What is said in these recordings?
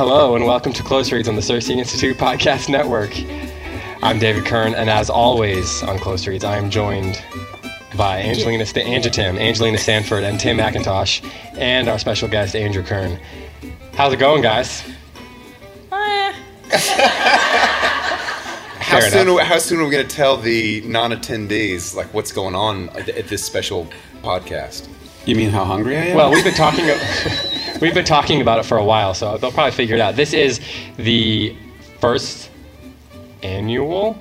Hello and welcome to Close Reads on the CiRCE Institute Podcast Network. I'm David Kern, and as always on Close Reads, I am joined by Angelina, St- Angie Tim, Angelina Sanford, and Tim McIntosh, and our special guest Andrew Kern. How's it going, guys? Eh. How Fair soon, enough. how soon are we going to tell the non-attendees like what's going on at, at this special podcast? You mean how hungry I am? Well, we've been talking. we've been talking about it for a while, so they'll probably figure it out. This is the first annual,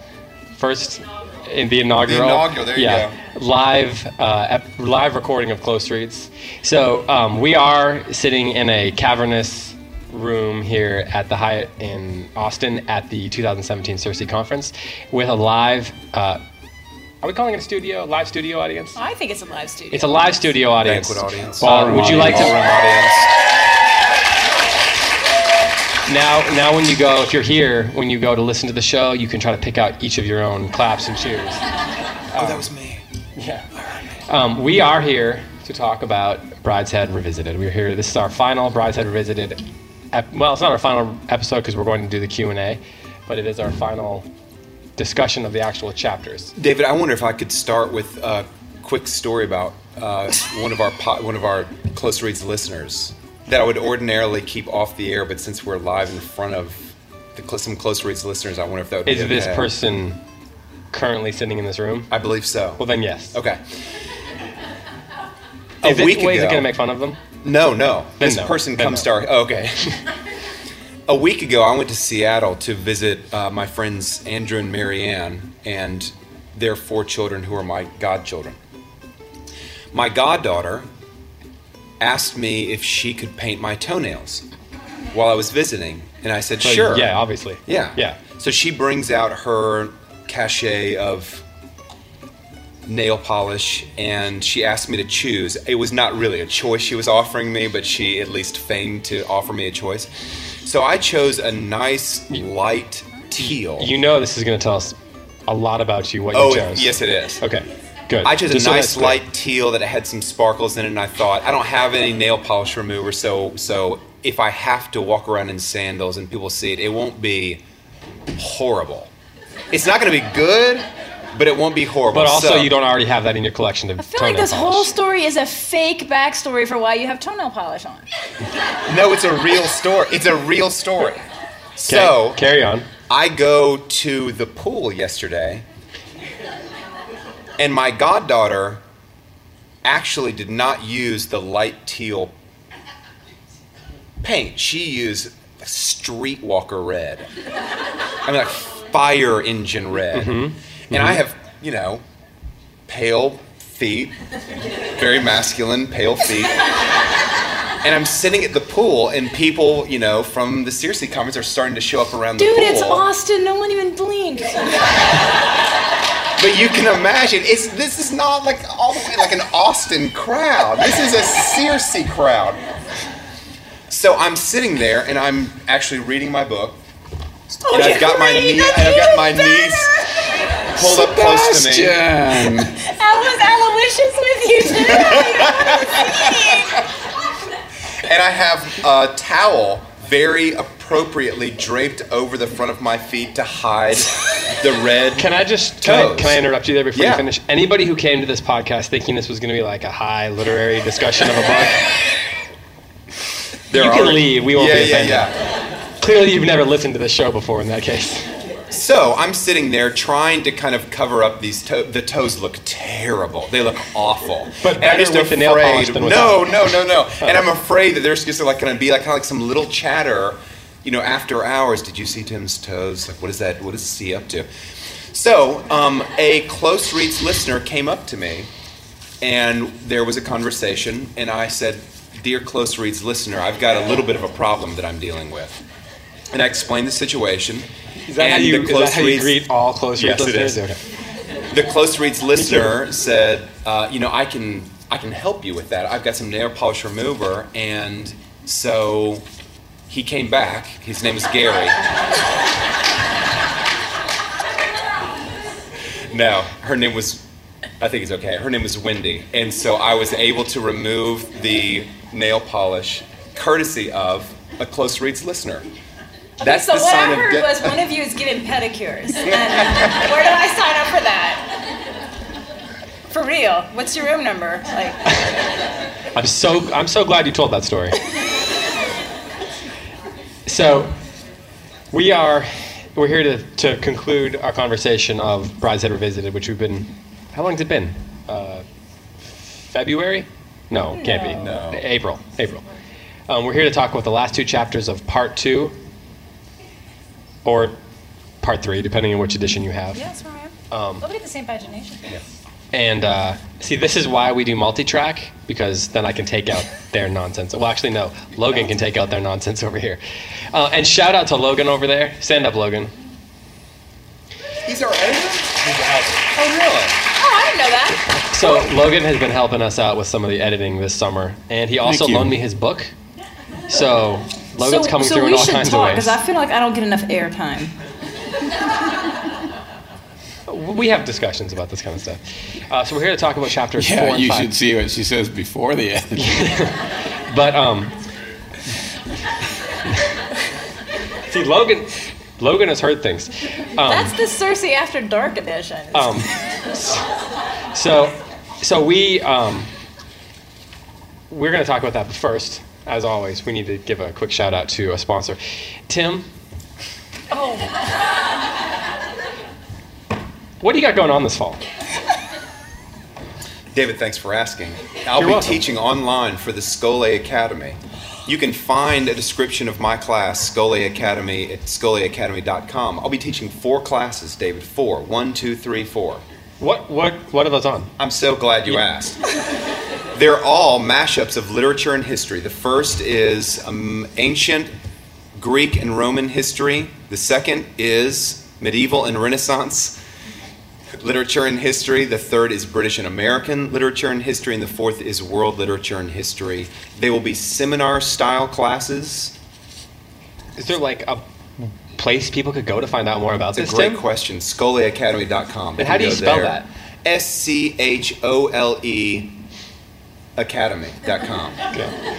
first in the inaugural. inaugural, there you yeah, live uh, ep- live recording of Close Reads. So um, we are sitting in a cavernous room here at the Hyatt in Austin at the 2017 CiRCE Conference with a live. Uh, are we calling it a studio? Live studio audience? I think it's a live studio. It's a live studio audience. Banquet audience. Uh, would you like to? Ballroom audience. Now, now, when you go, if you're here, when you go to listen to the show, you can try to pick out each of your own claps and cheers. Oh, that was me. Yeah. Um, we are here to talk about Brideshead Revisited. We're here. This is our final Brideshead Revisited. Ep- well, it's not our final episode because we're going to do the Q and A, but it is our final discussion of the actual chapters. David, I wonder if I could start with a quick story about uh, one of our po- one of our close reads listeners that I would ordinarily keep off the air, but since we're live in front of the, cl- some close reads listeners, I wonder if that would Is this okay. person currently sitting in this room? I believe so. Well, then yes. Okay. Is a it, week wait, is it going to make fun of them? No, no. Then This no. person Then comes no. to our. oh, okay. a week ago, I went to Seattle to visit uh, my friends Andrew and Marianne and their four children, who are my godchildren. My goddaughter asked me if she could paint my toenails while I was visiting, and I said, So, "Sure." Yeah, obviously. Yeah. Yeah. So she brings out her cachet of nail polish and she asked me to choose. It was not really a choice she was offering me, but she at least feigned to offer me a choice. So I chose a nice light teal. You know this is going to tell us a lot about you. What oh, you chose. yes, it is. Okay. Good. I chose Just a so nice clear. light teal that had some sparkles in it, and I thought I don't have any nail polish remover, so so if I have to walk around in sandals and people see it, it won't be horrible. It's not going to be good, but it won't be horrible. But also, So- you don't already have that in your collection of I feel like this polish. whole story is a fake backstory for why you have toenail polish on. No, it's a real story. It's a real story. Okay, So carry on. I go to the pool yesterday, and my goddaughter actually did not use the light teal paint. She used streetwalker red. I mean, like fire engine red. Mm-hmm. And I mm-hmm. have, you know, pale feet, very masculine, pale feet. And I'm sitting at the pool, and people, you know, from the Seriously comments are starting to show up around the pool. Dude, it's Austin. No one even blinked. but you can imagine it's this is not like all the way like an Austin crowd. This is a CiRCE crowd. So I'm sitting there and I'm actually reading my book. Oh, and I've got my knee, and I've got my knees pulled up close to me. Sebastian. How was Aloysius with you today? And I have a towel very appropriately draped over the front of my feet to hide the red. Can I just can I, can I interrupt you there before Yeah. you finish? Anybody who came to this podcast thinking this was going to be like a high literary discussion of a book, There you are- can leave. We won't yeah, be yeah, offended. yeah. Clearly, you've never listened to this show before. In that case, So I'm sitting there trying to kind of cover up these toe. The toes look terrible. They look awful. But And I'm better with the nail polish than no, no, no, no. And I'm afraid that there's just like going to be like kind of like some little chatter, you know, after hours. Did you see Tim's toes? Like, what is that? What is he up to? So um, a close reads listener came up to me, and there was a conversation, and I said, "Dear close reads listener, I've got a little bit of a problem that I'm dealing with." And I explained the situation. Is that how and you the close how reads- greet all close Yes, it listeners? is. Okay. the close reads listener said, uh, you know, I can I can help you with that. I've got some nail polish remover, and so he came back. His name is Gary. no, her name was. I think it's okay. Her name was Wendy, and so I was able to remove the nail polish, courtesy of a close reads listener. That's so the what sign I heard de- was one of you is giving pedicures. And where do I sign up for that? For real? What's your room number? Like, I'm so I'm so glad you told that story. so we are we're here to, to conclude our conversation of Brideshead Revisited, which we've been how long has it been? Uh, February? No, can't be. No. April. April. Um, we're here to talk about the last two chapters of part two or part three, depending on which edition you have. yes, where I am. Um, We'll be at the same pagination. Yeah. And uh, see, this is why we do multi-track because then I can take out their nonsense. Well, actually, no. Logan can take out their nonsense over here. Uh, and shout out to Logan over there. Stand up, Logan. He's our editor. Oh, really? Oh, I didn't know that. So Logan has been helping us out with some of the editing this summer, and he also loaned me his book. So Logan's so, coming so through we in all should kinds talk of ways. because I feel like I don't get enough airtime. We have discussions about this kind of stuff. Uh, so we're here to talk about chapters four Yeah, and you five. should see what she says before the end. But um, see, Logan, Logan has heard things. Um, That's the CiRCE After Dark edition. Um, so, so we um, we're going to talk about that. But first, as always, we need to give a quick shout out to a sponsor, Tim. oh, What do you got going on this fall? David, thanks for asking. I'll You're be welcome. teaching online for the Schole Academy. You can find a description of my class, Schole Academy, at scholeacademy.com. I'll be teaching four classes, David. Four. One, two, three, four. What what what are those on? I'm so glad you asked. They're all mashups of literature and history. The first is um, ancient Greek and Roman history. The second is medieval and Renaissance literature and history. The third is British and American literature and history. And the fourth is world literature and history. They will be seminar style classes. Is there like a place people could go to find out more about It's this? a great Tim? question. ScholeAcademy.com. And how do you spell that? S C H O L E Academy.com. Okay.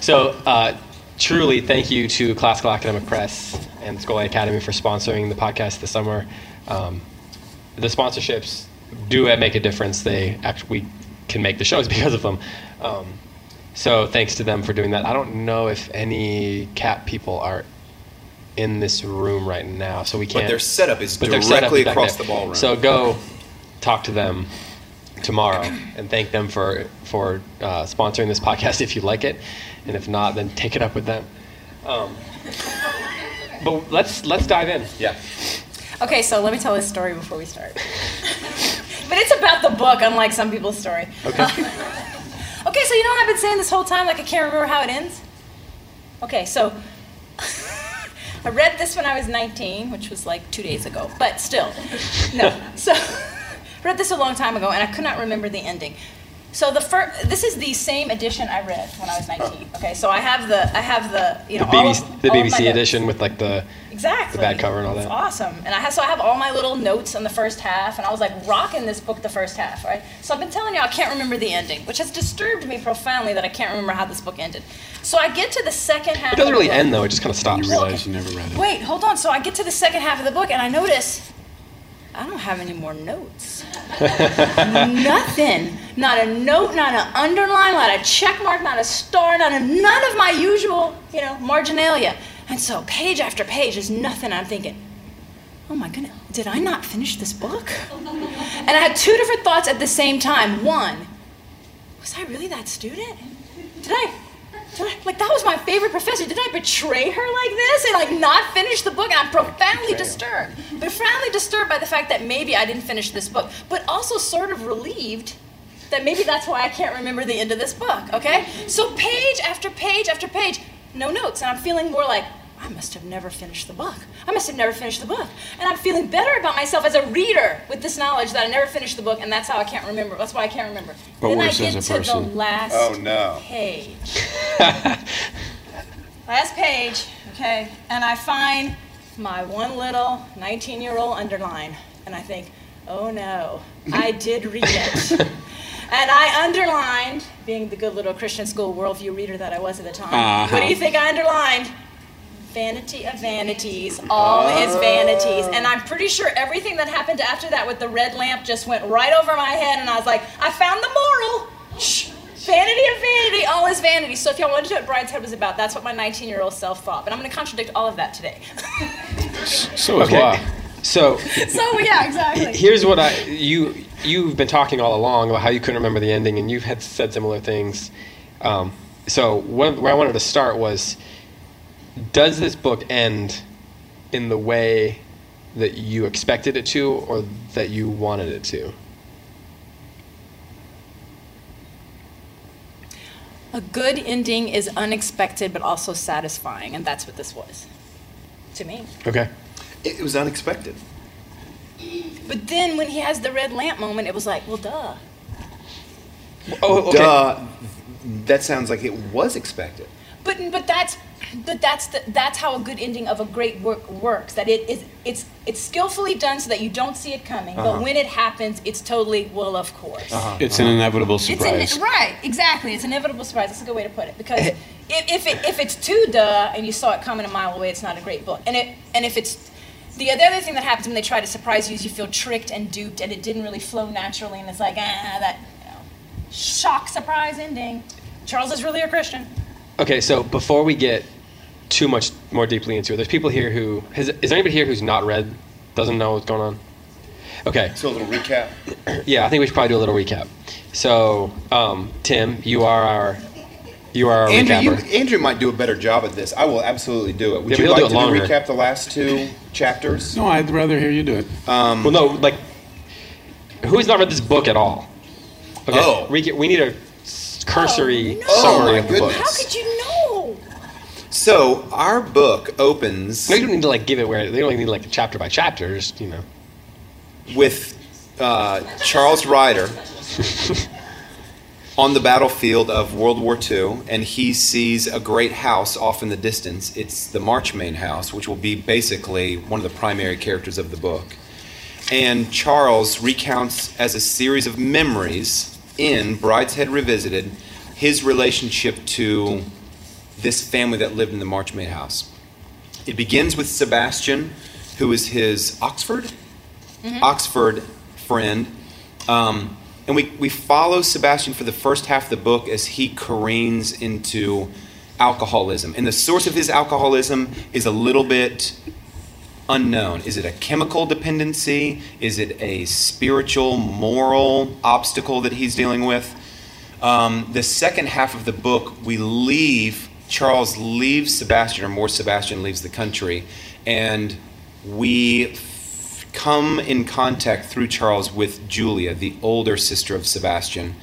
So, uh, truly, thank you to Classical Academic Press and Schole Academy for sponsoring the podcast this summer. Um, the sponsorships do make a difference. They actually we can make the shows because of them. Um, so, thanks to them for doing that. I don't know if any CAP people are in this room right now, so we can't. But their setup is but their setup directly is across there. the ballroom. So go talk to them tomorrow and thank them for for uh, sponsoring this podcast if you like it, and if not, then take it up with them. Um, but let's let's dive in. yeah. Okay, so let me tell this story before we start. but it's about the book, unlike some people's story. Okay. Okay, so you know what I've been saying this whole time? Like I can't remember how it ends. Okay, so I read this when I was 19, which was like two days ago, but still, no. So, I read this a long time ago, and I could not remember the ending. So the first, this is the same edition I read when I was 19. Okay, so I have the, I have the, you know, The all of- BBC, the all of my BBC notes. edition with like the Exactly. the bad cover and all It's that. awesome. And I have, so I have all my little notes on the first half, and I was like rocking this book the first half, right? So I've been telling you I can't remember the ending, which has disturbed me profoundly that I can't remember how this book ended. So I get to the second half. It doesn't of the really book. end though. It just kind of stops. You realize you never read it. Wait, hold on. So I get to the second half of the book, and I notice I don't have any more notes. Nothing. Not a note, not an underline, not a check mark, not a star, not a, none of my usual, you know, marginalia. And so page after page is nothing. I'm thinking, oh my goodness, did I not finish this book? And I had two different thoughts at the same time. One, was I really that student? Did I, I, like, that was my favorite professor. Did I betray her like this and, like, not finish the book? And I'm profoundly disturbed. Profoundly disturbed by the fact that maybe I didn't finish this book, but also sort of relieved that maybe that's why I can't remember the end of this book, okay? So, page after page after page, no notes. And I'm feeling more like, I must have never finished the book. I must have never finished the book. And I'm feeling better about myself as a reader with this knowledge that I never finished the book, and that's how I can't remember. That's why I can't remember. But then I worse get as to a the person. last Oh, no. page. last page, okay, and I find my one little 19 year old underline, and I think, oh no, I did read it. and I underlined, being the good little Christian school worldview reader that I was at the time, what do you uh-huh. think I underlined? Vanity of vanities, all is vanities. And I'm pretty sure everything that happened after that with the red lamp just went right over my head, and I was like, I found the moral. Shh. Vanity of vanity, all is vanity. So if y'all wanted to know what Brideshead was about, that's what my 19 year old self thought. But I'm going to contradict all of that today. So is Okay. law. So so yeah, exactly. here's what I you you've been talking all along about how you couldn't remember the ending, and you've had said similar things. Um, so what, where I wanted to start was, does this book end in the way that you expected it to, or that you wanted it to? A good ending is unexpected but also satisfying, and that's what this was to me. Okay. It was unexpected. But then when he has the red lamp moment, it was like, well, duh. Oh, okay. Duh. That sounds like it was expected. But but that's but that's the, that's how a good ending of a great work works. That it is it's it's skillfully done so that you don't see it coming, but uh-huh. when it happens, it's totally well, of course. Uh-huh. It's uh-huh. an inevitable It's surprise. right, exactly. It's inevitable surprise. That's a good way to put it. Because eh. if, if, it, if it's too duh and you saw it coming a mile away, it's not a great book. And it and if it's the, the other thing that happens when they try to surprise you is you feel tricked and duped, and it didn't really flow naturally, and it's like ah that you know, shock surprise ending. Charles is really a Christian. Okay, so before we get too much more deeply into it, there's people here who has, is anybody here who's not read, doesn't know what's going on? Okay, So a little recap. yeah, I think we should probably do a little recap. So, um, Tim, you are our you are our Andrew, you. Andrew might do a better job at this. I will absolutely do it. Would Yeah, you we'll do like to longer. recap the last two chapters? No, I'd rather hear you do it. well, no, like who's not read this book at all? Okay, Oh. reca- we need a s- cursory Oh, no. Oh, summary my of the book. goodness. How could you know? So our book opens No, you don't need to like give it where they don't need like chapter by chapter. Just you know. with uh, Charles Ryder on the battlefield of World War II, and he sees a great house off in the distance. It's the Marchmain house, which will be basically one of the primary characters of the book. And Charles recounts as a series of memories in Brideshead Revisited his relationship to this family that lived in the Marchmain house. It begins with Sebastian, who is his Oxford Oxford friend. Um, and we, we follow Sebastian for the first half of the book as he careens into alcoholism. And the source of his alcoholism is a little bit unknown. Is it a chemical dependency? Is it a spiritual, moral obstacle that he's dealing with? Um, the second half of the book, we leave, Charles leaves Sebastian, or more, Sebastian leaves the country, and we f- come in contact through Charles with Julia, the older sister of Sebastian.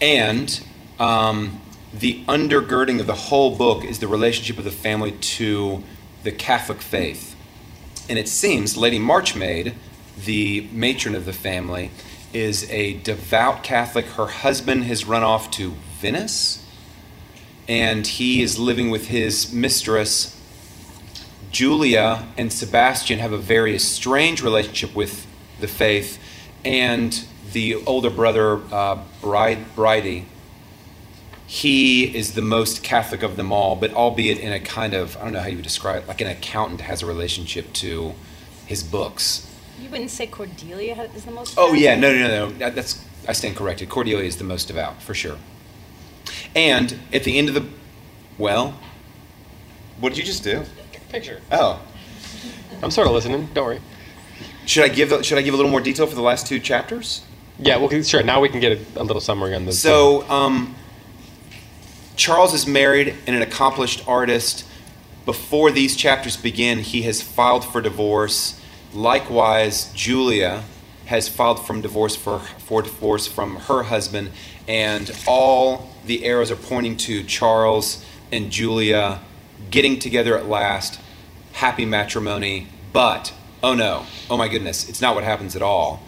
And um, the undergirding of the whole book is the relationship of the family to the Catholic faith. And it seems Lady Marchmain, the matron of the family, is a devout Catholic. Her husband has run off to Venice, and he is living with his mistress. Julia and Sebastian have a very strange relationship with the faith, and the older brother, uh, Bride, Bridie, he is the most Catholic of them all, but albeit in a kind of, I don't know how you would describe it, like an accountant has a relationship to his books. You wouldn't say Cordelia is the most. Oh yeah, no, no, no, no. That- That's I stand corrected. Cordelia is the most devout for sure. And at the end of the, well, what did you just do? Picture. Oh, I'm sort of listening. Don't worry. should I give should I give a little more detail for the last two chapters? Yeah, well, sure. Now we can get a, a little summary on this. So, um, Charles is married and an accomplished artist. Before these chapters begin, he has filed for divorce. Likewise, Julia has filed from divorce for, for divorce from her husband, and all the arrows are pointing to Charles and Julia getting together at last, happy matrimony. But oh no, oh my goodness, it's not what happens at all.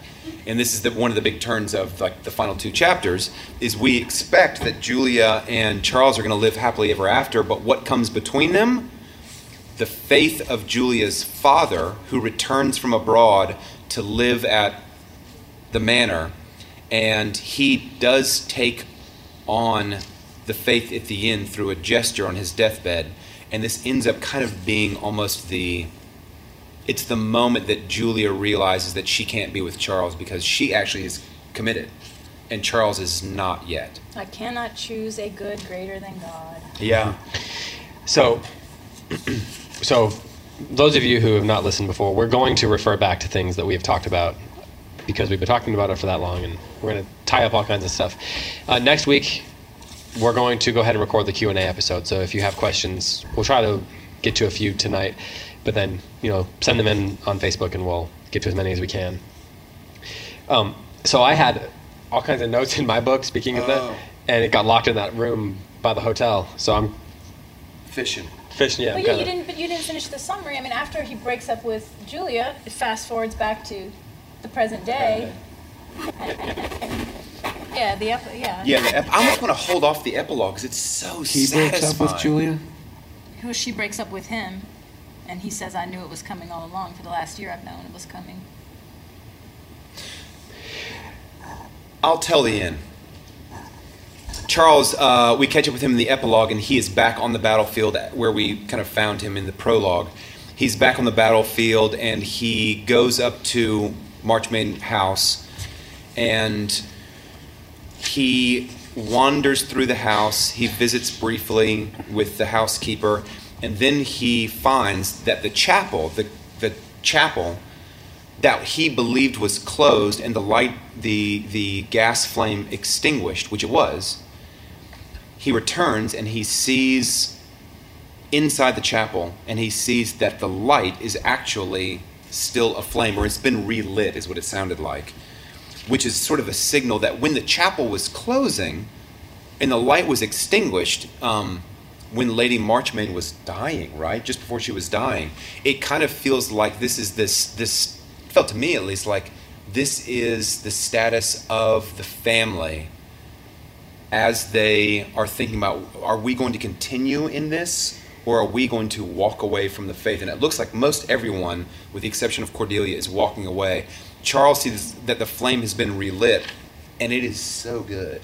And this is the, one of the big turns of like the final two chapters is we expect that Julia and Charles are going to live happily ever after, but what comes between them? The faith of Julia's father, who returns from abroad to live at the manor, and he does take on the faith at the end through a gesture on his deathbed, and this ends up kind of being almost the it's the moment that Julia realizes that she can't be with Charles because she actually is committed and Charles is not yet. I cannot choose a good greater than God. Yeah. So, so those of you who have not listened before, we're going to refer back to things that we have talked about because we've been talking about it for that long, and we're going to tie up all kinds of stuff. Uh, next week, we're going to go ahead and record the Q and A episode. So if you have questions, we'll try to get to a few tonight, but then you know send them in on Facebook, and we'll get to as many as we can. Um, so I had all kinds of notes in my book. Speaking of Oh. that, and it got locked in that room by the hotel. So I'm Fishing. fishing. Yeah, But I'm yeah, you kinda- didn't. But you didn't finish the summary. I mean, after he breaks up with Julia, it fast forwards back to the present day. Yeah, the ep- yeah. Yeah, the ep- I almost want to hold off the epilogue because it's so He satisfying. breaks up with Julia. Who she breaks up with him, and he says, "I knew it was coming all along. For the last year, I've known it was coming." I'll tell the end. Charles, uh, we catch up with him in the epilogue, and he is back on the battlefield where we kind of found him in the prologue. He's back on the battlefield, and he goes up to Marchmain House, and he wanders through the house. He visits briefly with the housekeeper, and then he finds that the chapel, the, the chapel that he believed was closed and the light, the, the gas flame extinguished, which it was, he returns and he sees inside the chapel and he sees that the light is actually still aflame or it's been relit, is what it sounded like, which is sort of a signal that when the chapel was closing and the light was extinguished, um, when Lady Marchmain was dying, right, just before she was dying, it kind of feels like this is this this felt to me at least like this is the status of the family as they are thinking about are we going to continue in this or are we going to walk away from the faith? And it looks like most everyone with the exception of cordelia is walking away. Charles sees that the flame has been relit and it is so good.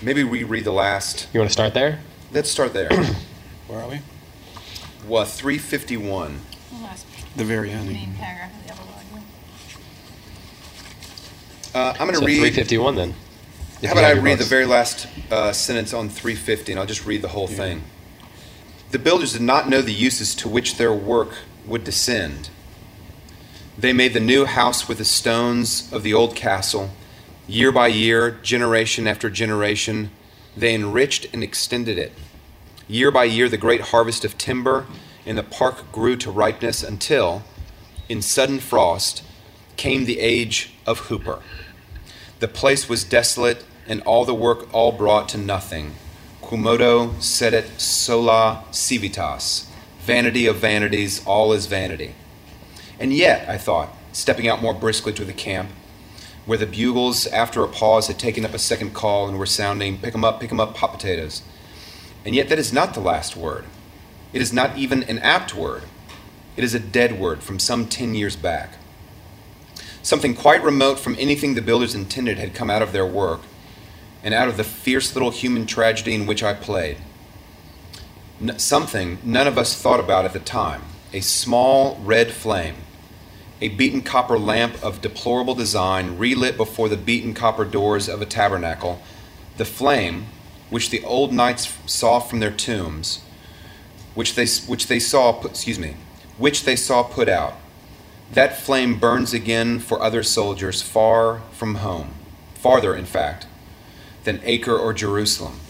Maybe we read the last You want to start there? Let's start there Where are we? well 351 The last The very ending. main paragraph of the epilogue. uh, i'm going to So read 351 then. if How about I have your read the books. very last uh, sentence on 350 and I'll just read the whole thing. The builders did not know the uses to which their work would descend. They made the new house with the stones of the old castle. Year by year, generation after generation, they enriched and extended it. Year by year, the great harvest of timber in the park grew to ripeness until, in sudden frost, came the age of Hooper. The place was desolate, and all the work all brought to nothing. Quomodo sedet sola civitas. Vanity of vanities, all is vanity. And yet, I thought, stepping out more briskly to the camp, where the bugles, after a pause, had taken up a second call and were sounding, pick 'em up, pick 'em up, hot potatoes. And yet, that is not the last word. It is not even an apt word. It is a dead word from some 10 years back. Something quite remote from anything the builders intended had come out of their work and out of the fierce little human tragedy in which I played. Something none of us thought about at the time a small red flame, a beaten copper lamp of deplorable design relit before the beaten copper doors of a tabernacle, the flame which the old knights saw from their tombs, which they, which they saw, put, excuse me, which they saw put out. That flame burns again for other soldiers far from home, farther, in fact, than Acre or Jerusalem.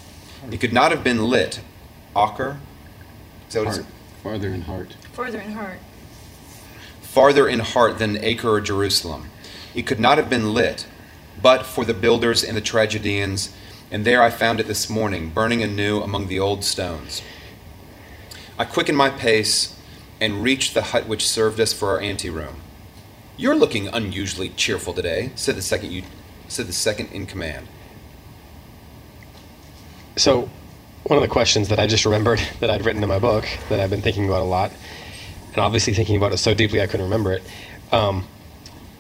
It could not have been lit. Acre? Is that what Heart. Farther in heart. Farther in heart. Farther in heart than Acre or Jerusalem. It could not have been lit, but for the builders and the tragedians, and there I found it this morning, burning anew among the old stones. I quickened my pace and reached the hut which served us for our anteroom. You're looking unusually cheerful today, said the second you said the second in command. So, one of the questions that I just remembered that I'd written in my book that I've been thinking about a lot, and obviously thinking about it so deeply I couldn't remember it, um,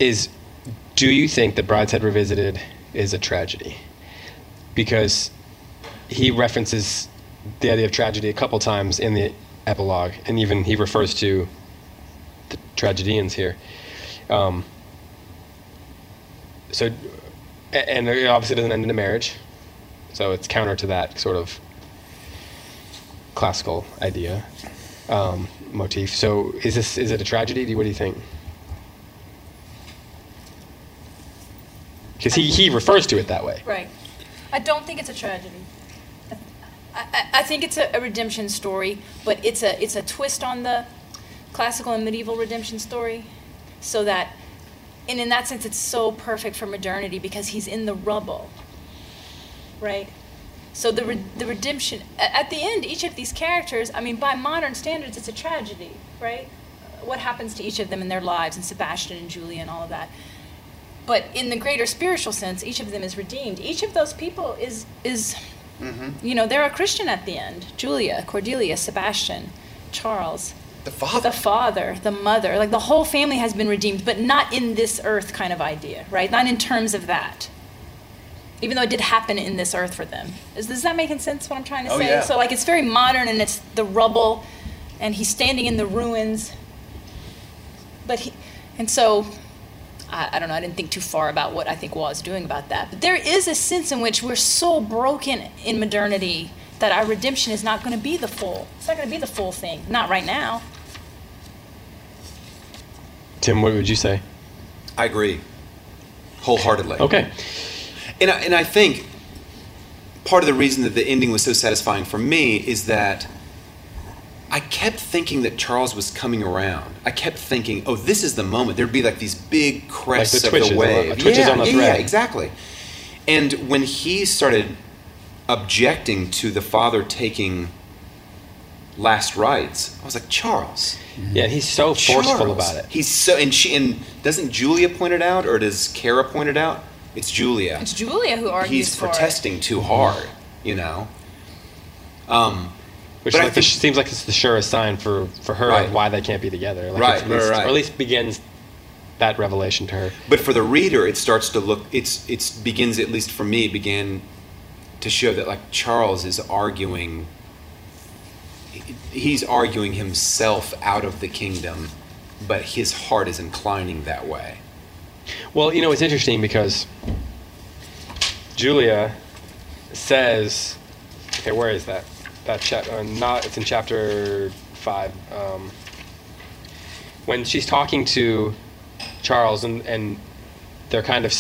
is do you think that Brideshead Revisited is a tragedy? Because he references the idea of tragedy a couple times in the epilogue, and even he refers to the tragedians here. Um, so, and it obviously doesn't end in a marriage. So it's counter to that sort of classical idea um, motif. So is this is it a tragedy? What do you think? Because he, he refers to it that way. Right. I don't think it's a tragedy. I, I, think it's a, a redemption story, but it's a it's a twist on the classical and medieval redemption story, so that, and in that sense, it's so perfect for modernity because he's in the rubble. Right. So the re- the redemption at the end, each of these characters. I mean, by modern standards, it's a tragedy, right? What happens to each of them in their lives, and Sebastian and Julia and all of that but in the greater spiritual sense each of them is redeemed each of those people is is mm-hmm. you know they're a christian at the end julia cordelia sebastian charles The father. the father the mother like the whole family has been redeemed but not in this earth kind of idea right not in terms of that even though it did happen in this earth for them is, is that making sense what i'm trying to Oh, say yeah. so like it's very modern and it's the rubble and he's standing in the ruins but he and so I, I don't know, I didn't think too far about what I think Waugh is doing about that. But there is a sense in which we're so broken in modernity that our redemption is not going to be the full. It's not going to be the full thing. Not right now. Tim, what would you say? I agree. Wholeheartedly. Okay. And I, and I think part of the reason that the ending was so satisfying for me is that I kept thinking that Charles was coming around. I kept thinking, oh, this is the moment. There'd be like these big crests Like the of twitches, the wave. a twitches yeah, on the yeah, thread. yeah, exactly. And when he started objecting to the father taking last rites, I was like, Charles. Yeah, he's so forceful Charles. about it. He's so and she and doesn't Julia point it out or does Cara point it out? It's Julia It's Julia who argues he's for protesting too hard, you know. Um, Which But I like the, think- seems like it's the surest sign for, for her Right. of why they can't be together. Like Right, it's at least- right, right. Or at least begins that revelation to her. but for the reader, it starts to look. It's it's begins at least for me it began to show that like Charles is arguing. He's arguing himself out of the kingdom, but his heart is inclining that way. Well, you know, it's interesting because Julia says, okay, where is that? That chap, uh, not, it's in chapter five. Um, when she's talking to Charles and, and they're kind of,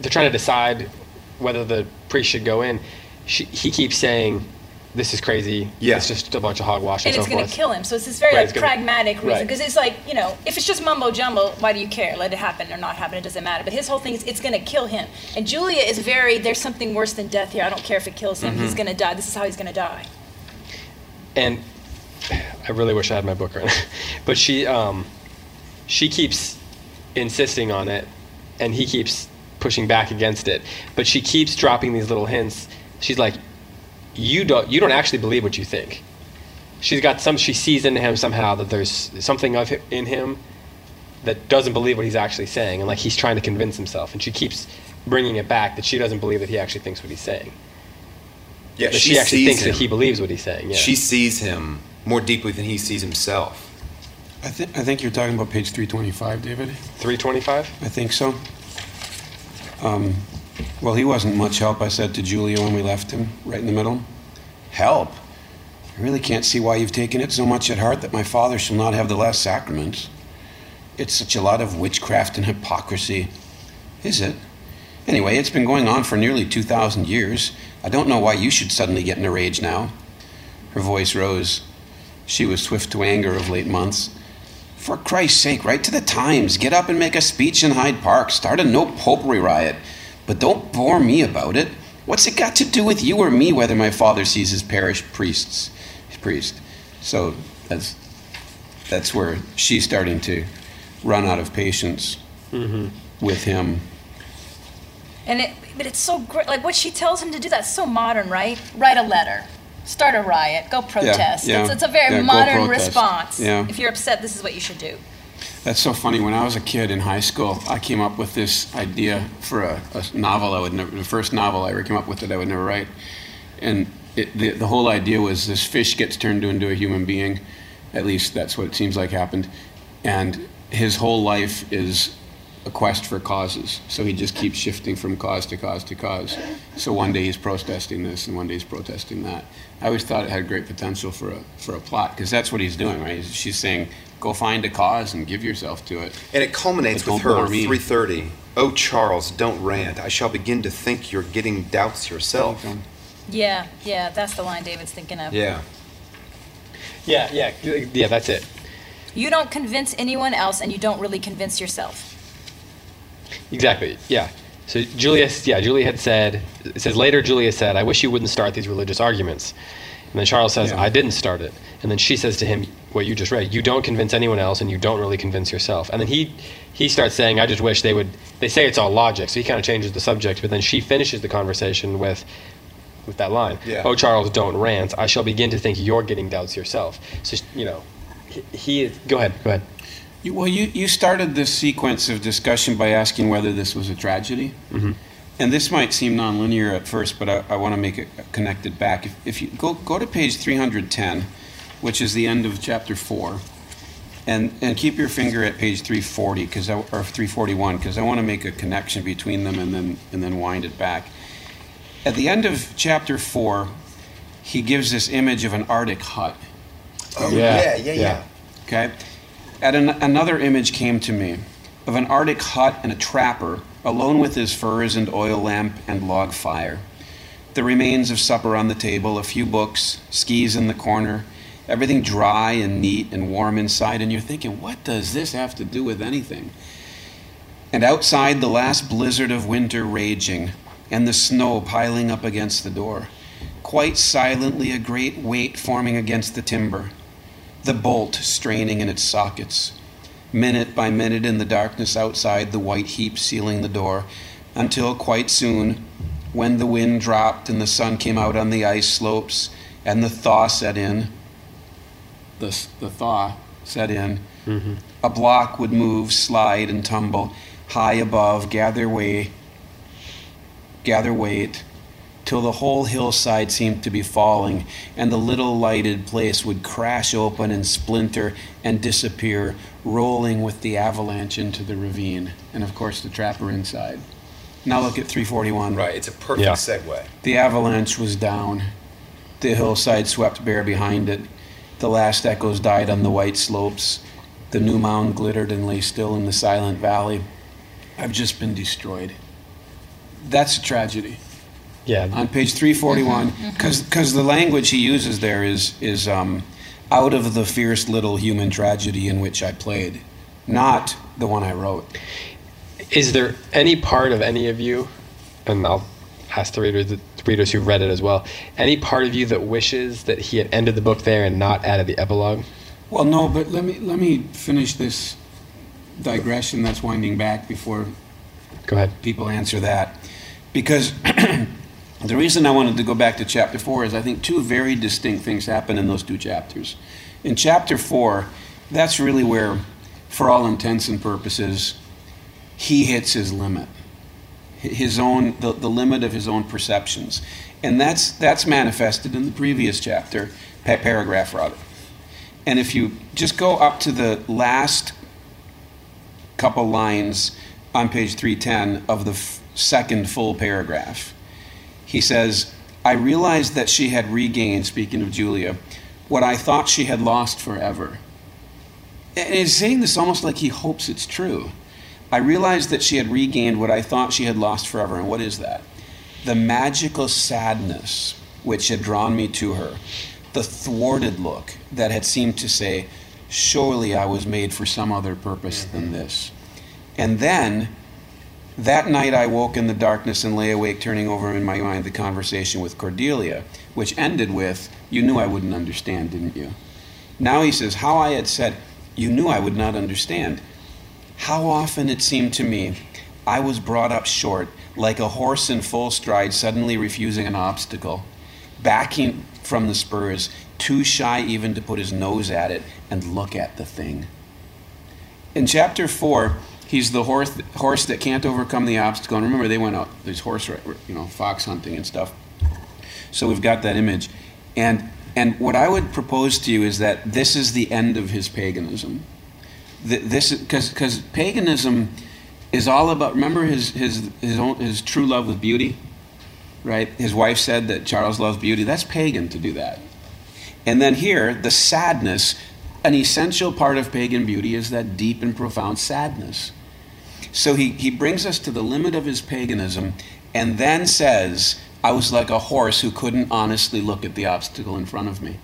they're trying to decide whether the priest should go in. She, he keeps saying, this is crazy. Yeah. It's just a bunch of hogwash and, and it's so going to kill him. So it's this very Right, like it's gonna- pragmatic reason right. because it's like you know if it's just mumbo jumbo, why do you care? Let it happen or not happen. It doesn't matter. But his whole thing is it's going to kill him. And Julia is very there's something worse than death here. I don't care if it kills him. Mm-hmm. He's going to die. This is how he's going to die. and I really wish I had my book right now. But she um, she keeps insisting on it and he keeps pushing back against it. But she keeps dropping these little hints. She's like, "You don't, you don't actually believe what you think." She's got some. She sees in him somehow that there's something of hi- in him that doesn't believe what he's actually saying, and like he's trying to convince himself. And she keeps bringing it back that she doesn't believe that he actually thinks what he's saying. Yeah, That she, actually sees thinks him. that he believes what he's saying. Yeah. She sees him more deeply than he sees himself. I, th- I think you're talking about page 325, David. 325. I think so. Um, well, he wasn't much help, I said to Julia when we left him, right in the middle. Help? I really can't see why you've taken it so much at heart that my father shall not have the last sacraments. It's such a lot of witchcraft and hypocrisy. Is it? Anyway, it's been going on for nearly 2,000 years. I don't know why you should suddenly get in a rage now. Her voice rose. She was swift to anger of late months. For Christ's sake, write to the Times. Get up and make a speech in Hyde Park. Start a no popery riot. But don't bore me about it. What's it got to do with you or me whether my father sees his parish priests? His priest. So that's that's where she's starting to run out of patience mm-hmm. with him. And it, but it's so great. Like what she tells him to do, that's so modern, right? Write a letter, start a riot, go protest. yeah. It's, it's a very Yeah, modern response. Yeah. If you're upset, this is what you should do. That's so funny. When I was a kid in high school, I came up with this idea for a, a novel I would never, the first novel I ever came up with that I would never write. And it, the, the whole idea was this fish gets turned into a human being. At least that's what it seems like happened. And his whole life is a quest for causes. So he just keeps shifting from cause to cause to cause. So one day he's protesting this, and one day he's protesting that. I always thought it had great potential for a for a plot because that's what he's doing, right? She's saying, "Go find a cause and give yourself to it." And it culminates with her 3:30. Oh Charles, don't rant. I shall begin to think you're getting doubts yourself. Yeah, yeah, that's the line David's thinking of. Yeah. Yeah, yeah, yeah. That's it. You don't convince anyone else, and you don't really convince yourself. Exactly. Yeah. So Julius, yeah, Julia had said. It says later. Julia said, "I wish you wouldn't start these religious arguments." And then Charles says, Yeah. "I didn't start it." And then she says to him, "What you just read. You don't convince anyone else, and you don't really convince yourself." And then he he starts saying, "I just wish they would." They say it's all logic, so he kind of changes the subject. But then she finishes the conversation with with that line. Yeah. Oh, Charles, don't rant. I shall begin to think you're getting doubts yourself. So you know, he, he. Go ahead. Go ahead. You, well, you, you started this sequence of discussion by asking whether this was a tragedy. Mm-hmm. And this might seem nonlinear at first, but I, I want to make it connected back. If, if you go, go to page 310, which is the end of chapter 4, and, and keep your finger at page 340, cause I, or 341, because I want to make a connection between them and then, and then wind it back. At the end of chapter 4, he gives this image of an Arctic hut. Oh Yeah, yeah, yeah, yeah. yeah. Okay? And an, another image came to me of an Arctic hut and a trapper, alone with his furs and oil lamp and log fire. The remains of supper on the table, a few books, skis in the corner, everything dry and neat and warm inside, and you're thinking, what does this have to do with anything? And outside, the last blizzard of winter raging, and the snow piling up against the door. Quite silently, a great weight forming against the timber the bolt straining in its sockets. Minute by minute in the darkness outside, the white heap sealing the door, until quite soon, when the wind dropped and the sun came out on the ice slopes and the thaw set in, the, the thaw set in, mm-hmm. a block would move, slide, and tumble high above, gather way, gather weight, till the whole hillside seemed to be falling, and the little lighted place would crash open and splinter and disappear, rolling with the avalanche into the ravine, and of course the trapper inside. Now look at 341. Right. It's a perfect Yeah. segue. The avalanche was down. The hillside swept bare behind it. The last echoes died on the white slopes. The new mound glittered and lay still in the silent valley. I've just been destroyed. That's a tragedy Yeah. on page 341 because the language he uses there is is um, out of the fierce little human tragedy in which I played, not the one I wrote. Is there any part of any of you, and I'll ask the readers, the readers who've read it as well, any part of you that wishes that he had ended the book there and not added the epilogue? Well, no, but let me let me finish this digression that's winding back before Go ahead. people answer that. Because the reason I wanted to go back to chapter 4 is I think two very distinct things happen in those two chapters. In chapter 4, that's really where, for all intents and purposes, he hits his limit. His own, the, the limit of his own perceptions. And that's, that's manifested in the previous chapter, paragraph rather. And if you just go up to the last couple lines on page 310 of the f- second full paragraph. He says, I realized that she had regained, speaking of Julia, what I thought she had lost forever. And he's saying this almost like he hopes it's true. I realized that she had regained what I thought she had lost forever. And what is that? The magical sadness which had drawn me to her, the thwarted look that had seemed to say, Surely I was made for some other purpose than mm-hmm. this. And then that night I woke in the darkness and lay awake, turning over in my mind the conversation with Cordelia, which ended with, You knew I wouldn't understand, didn't you? Now he says, How I had said, You knew I would not understand. How often it seemed to me I was brought up short, like a horse in full stride suddenly refusing an obstacle, backing from the spurs, too shy even to put his nose at it and look at the thing. In chapter 4, he's the horse, horse that can't overcome the obstacle. And remember, they went out, there's horse, you know, fox hunting and stuff. So we've got that image. And, and what I would propose to you is that this is the end of his paganism. Th- This because paganism is all about. Remember his his his own his true love with beauty, right? His wife said that Charles loves beauty. That's pagan to do that. And then here, the sadness, an essential part of pagan beauty is that deep and profound sadness. So he, he brings us to the limit of his paganism and then says, I was like a horse who couldn't honestly look at the obstacle in front of me.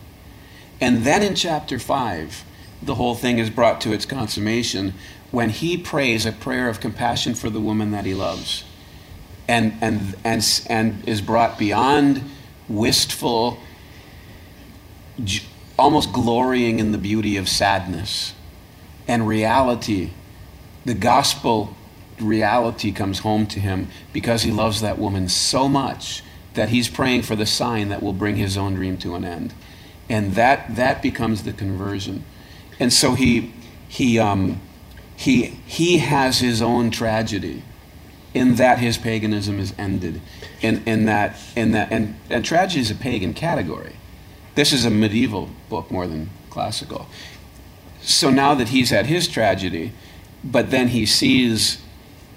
And then in chapter 5, the whole thing is brought to its consummation when he prays a prayer of compassion for the woman that he loves and, and, and, and is brought beyond wistful, almost glorying in the beauty of sadness and reality. The gospel reality comes home to him because he loves that woman so much that he's praying for the sign that will bring his own dream to an end. And that, that becomes the conversion. And so he, he, um, he, he has his own tragedy in that his paganism is ended. In, in that, in that, and, and tragedy is a pagan category. This is a medieval book more than classical. So now that he's had his tragedy, but then he sees,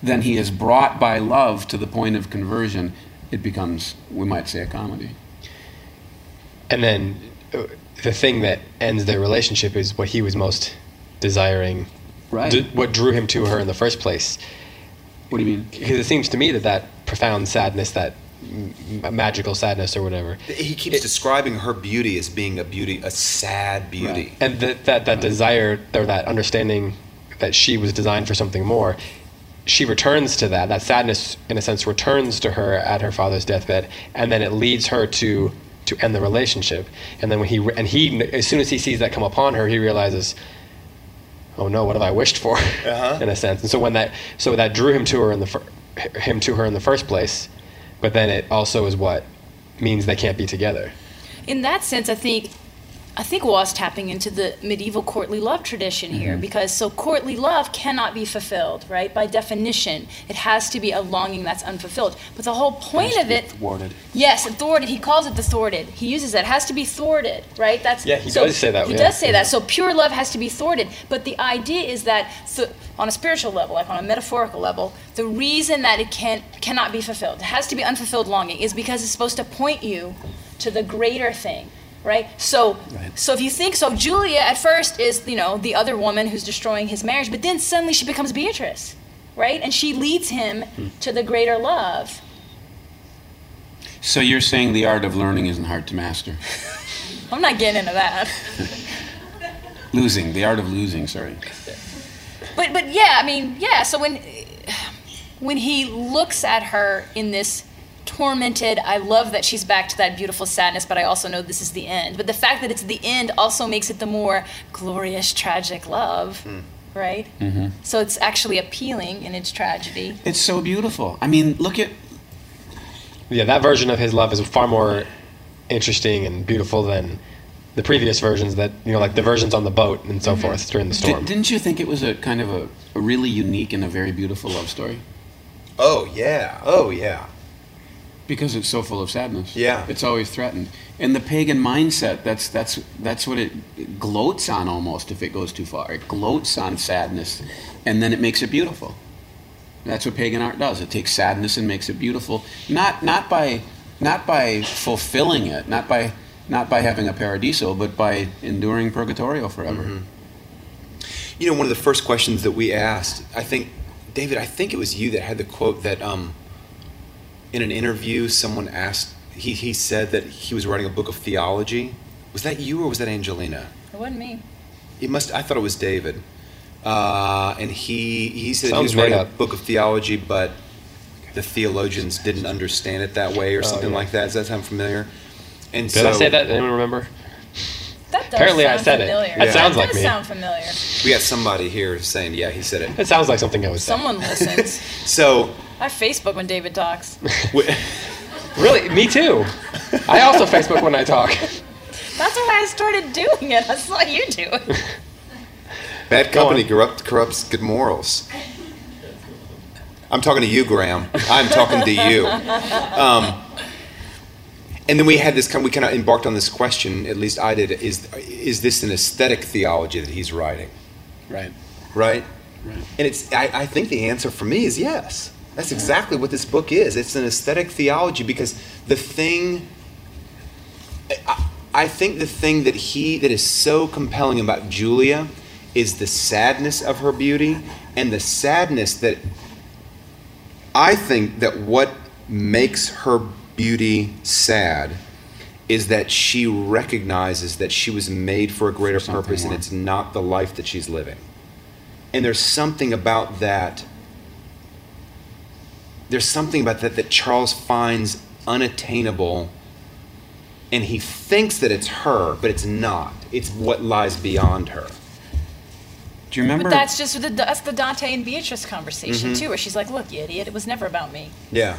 then he is brought by love to the point of conversion, it becomes, we might say, a comedy. And then uh, the thing that ends their relationship is what he was most desiring. Right. d- what drew him to her in the first place. What do you mean? Because it seems to me that that profound sadness, that m- magical sadness or whatever, He keeps describing her beauty as being a beauty, a sad beauty. and that that, that desire or that understanding that she was designed for something more she returns to that. That sadness in a sense returns to her at her father's deathbed and then it leads her to to end the relationship. And then when he and he as soon as he sees that come upon her he realizes oh no what have i wished for? Uh-huh. In a sense. And so when that so that drew him to her in the fir- him to her in the first place but then it also is what means they can't be together. In that sense, I think I think Waugh's tapping into the medieval courtly love tradition here Mm-hmm. because so courtly love cannot be fulfilled, right? By definition, it has to be a longing that's unfulfilled. But the whole point of it, Thwarted. yes, thwarted. He calls it the thwarted. He uses that. It has to be thwarted, right? That's Yeah, he does say that, He yeah. does say that. So pure love has to be thwarted. But the idea is that so, on a spiritual level, like on a metaphorical level, the reason that it can cannot be fulfilled, it has to be unfulfilled longing, is because it's supposed to point you to the greater thing right? So so if you think so julia at first is you know the other woman who's destroying his marriage but then suddenly she becomes beatrice right? And she leads him hmm. to the greater love. So you're saying the art of learning isn't hard to master? i'm not getting into that. Losing, the art of losing, sorry. but but yeah i mean yeah so when when he looks at her in this tormented i love that she's back to that beautiful sadness but i also know this is the end but the fact that it's the end also makes it the more glorious tragic love right? Mm-hmm. So it's actually appealing in its tragedy. It's so beautiful. I mean, look at Yeah, that version of his love is far more interesting and beautiful than the previous versions that you know, like the versions on the boat and so forth during the Di- storm. didn't you think it was a kind of a, a really unique and a very beautiful love story? Oh yeah. Oh yeah. Because it's so full of sadness. Yeah. It's always threatened. And the pagan mindset, that's that's that's what it, it gloats on almost if it goes too far. It gloats on sadness and then it makes it beautiful. That's what pagan art does. It takes sadness and makes it beautiful. Not not by not by fulfilling it, not by not by having a paradiso, but by enduring purgatorio forever. You know, one of the first questions that we asked, I think, David, I think it was you that had the quote that um, in an interview someone asked, he, he said that he was writing a book of theology. Was that you or was that Angelina? It wasn't me. It must. I thought it was David. Uh, and he he said he was writing made a book of theology, but the theologians didn't understand it that way, or something Oh, yeah. like that. Does that sound familiar? And Did so I say that? Anyone remember? That does Apparently I sound said it. familiar. That sounds like does me. sound familiar. we got somebody here saying, "Yeah, he said it." It sounds like something I would say. Someone listens. So I Facebook when David talks. Really, me too. I also Facebook when I talk. That's why I started doing it. I saw you do it. bad company on. corrupt, corrupts good morals. I'm talking to you, Graham. I'm talking to you. Um, and then we had this. We kind of embarked on this question. At least I did. Is is this an aesthetic theology that he's writing? Right. right? Right. And it's I, I think the answer for me is yes. That's exactly what this book is. It's an aesthetic theology because the thing I, I think the thing that he that is so compelling about Julia is the sadness of her beauty and the sadness that I think that what makes her beauty sad is that she recognizes that she was made for a greater something purpose and it's not the life that she's living. And there's something about that. There's something about that that Charles finds unattainable. And he thinks that it's her, but it's not. It's what lies beyond her. Do you remember? But that's just the that's the Dante and Beatrice conversation Mm-hmm. too, where she's like, "Look, you idiot, it was never about me." Yeah.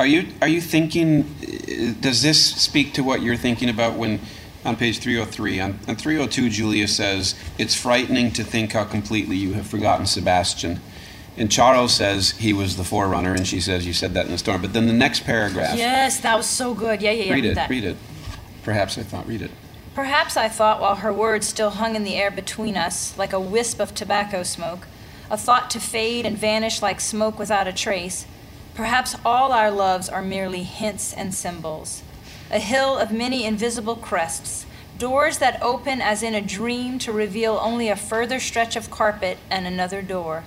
Are you are you thinking? uh, Does this speak to what you're thinking about when, on page 303, on, on 302, Julia says it's frightening to think how completely you have forgotten Sebastian, and Charles says he was the forerunner, and she says you said that in the storm. But then the next paragraph, Yes, that was so good. Yeah, yeah, yeah. read it, that. read it. Perhaps I thought read it. Perhaps I thought while her words still hung in the air between us, like a wisp of tobacco smoke, a thought to fade and vanish like smoke without a trace. Perhaps all our loves are merely hints and symbols. A hill of many invisible crests, doors that open as in a dream to reveal only a further stretch of carpet and another door.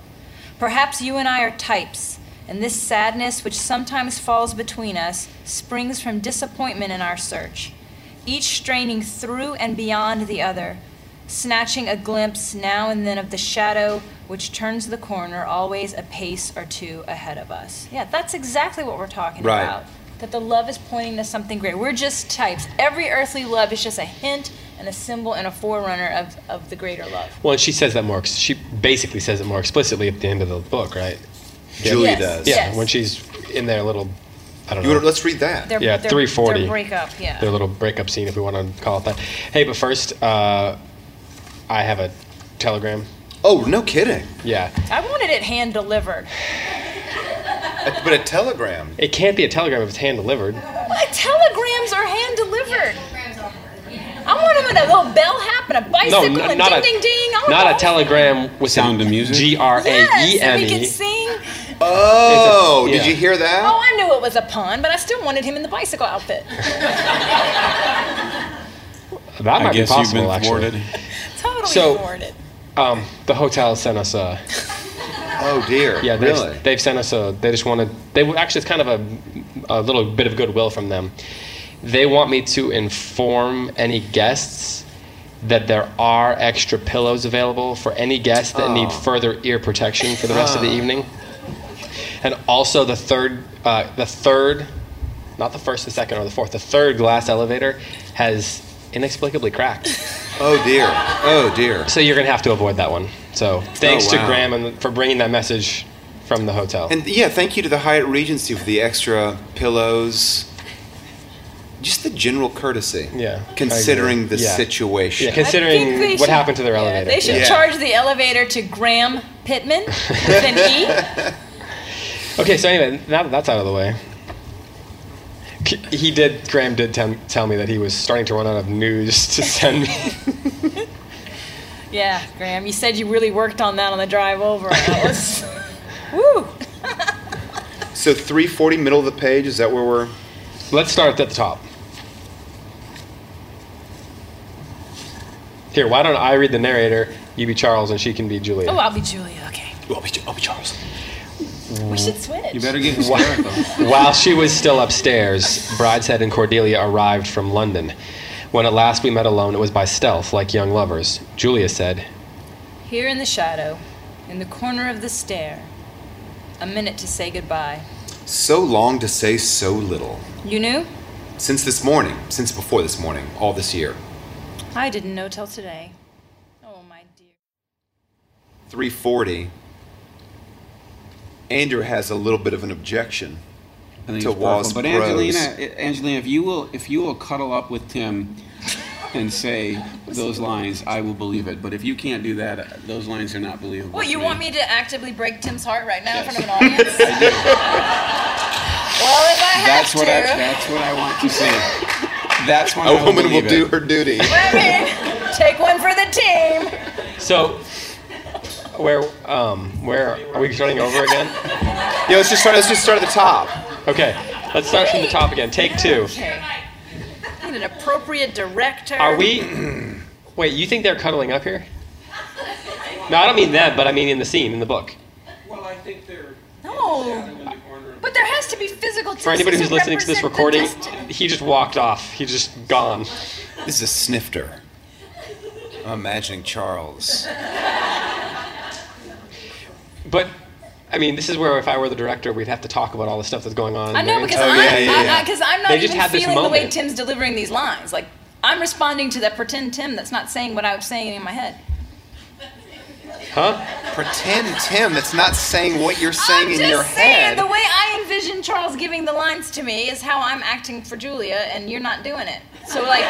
Perhaps you and I are types, and this sadness which sometimes falls between us springs from disappointment in our search each straining through and beyond the other, snatching a glimpse now and then of the shadow which turns the corner always a pace or two ahead of us. Yeah, that's exactly what we're talking Right. about. That the love is pointing to something great. We're just types. Every earthly love is just a hint and a symbol and a forerunner of, of the greater love. Well, and she says that more. She basically says it more explicitly at the end of the book, right? Julia Yes. does. Yeah, Yes. when she's in their little, I don't You know, wanna, let's read that. Their, Yeah, their, 340. Their breakup, yeah. their little breakup scene, if we want to call it that. Hey, but first, uh, I have a telegram. oh, no kidding. Yeah, I wanted it hand delivered. A- But a telegram. it can't be a telegram if it's hand delivered. My telegrams are hand delivered. I want them with a little bellhop and a No, bicycle n- and not ding a ding ding. I want not all a telegram with Sound of music? G R A Yes, E and N we could E. sing. Oh, It's a- did you hear that? Oh, I knew it was a pun, but I still wanted him in the bicycle outfit. That might I guess be possible, you've been actually. thwarted. Totally So- thwarted. Um, the hotel sent us a. Oh dear. Yeah, they've, really. they've sent us a. They just wanted. They actually it's kind of a, a little bit of goodwill from them. They want me to inform any guests that there are extra pillows available for any guests that need further ear protection for the rest of the evening. And also the third, uh, the third, not the first, the second, or the fourth, the third glass elevator has inexplicably cracked. Oh dear. Oh dear. So you're gonna have to avoid that one. So thanks Oh, to. Graham and for bringing that message from the hotel. And yeah, thank you to the Hyatt Regency for the extra pillows. Just the general courtesy. Yeah, Considering the. Yeah. situation. yeah, considering what should- happened to their yeah, elevator. They should Yeah. charge the elevator to Graham Pittman with an E. Okay, so anyway, now that that's out of the way, K- he did. Graham did tem- tell me that he was starting to run out of news to send me. Yeah, Graham, you said you really worked on that on the drive over. and That was, woo. So 340 middle of the page, is that where we're Let's start at the top. Here, why don't I read the narrator? You be Charles, and she can be Julia. Oh, I'll be Julia. Okay. I'll be, I'll be Charles. We should switch. You better get hysterical. While she was still upstairs, Brideshead and Cordelia arrived from London. When at last we met alone, it was by stealth, like young lovers. Julia said, Here in the shadow, in the corner of the stair, a minute to say goodbye. So long to say so little. You knew? Since this morning, since before this morning, all this year. I didn't know till today. Oh, my dear. 340. Andrew has a little bit of an objection. I think To it's Waz. But Bros. Angelina, Angelina, if you will, if you will cuddle up with Tim and say those lines, I will believe it. But if you can't do that, uh, those lines are not believable. What, to you want me to actively break Tim's heart right now in front of an audience? well, if I have That's what to. I. That's what I want to see. That's when A I woman will believe do it. her duty. I mean, take one for the team. "So, where, um, where are we starting over again?" Yeah, let's just start. Let's just start at the top. Okay, let's start from the top again. Take two. Okay. Need an appropriate director. Are we? Wait, you think they're cuddling up here? No, I don't mean them, but I mean in the scene in the book. Well, I think they're. No. But there has to be physical For anybody who's listening to this recording, he just walked off. He's just gone. This is a snifter. I'm imagining Charles. But I mean, this is where if I were the director, we'd have to talk about all the stuff that's going on. I know there. because Oh, I'm, yeah, yeah, yeah. I, because I'm not even feeling the way. Tim's delivering these lines. Like I'm responding to that pretend Tim that's not saying what I was saying in my head. huh? Pretend Tim that's not saying what you're saying I'm in just your saying head. the way I envision Charles giving the lines to me is how I'm acting for Julia, and you're not doing it. So like,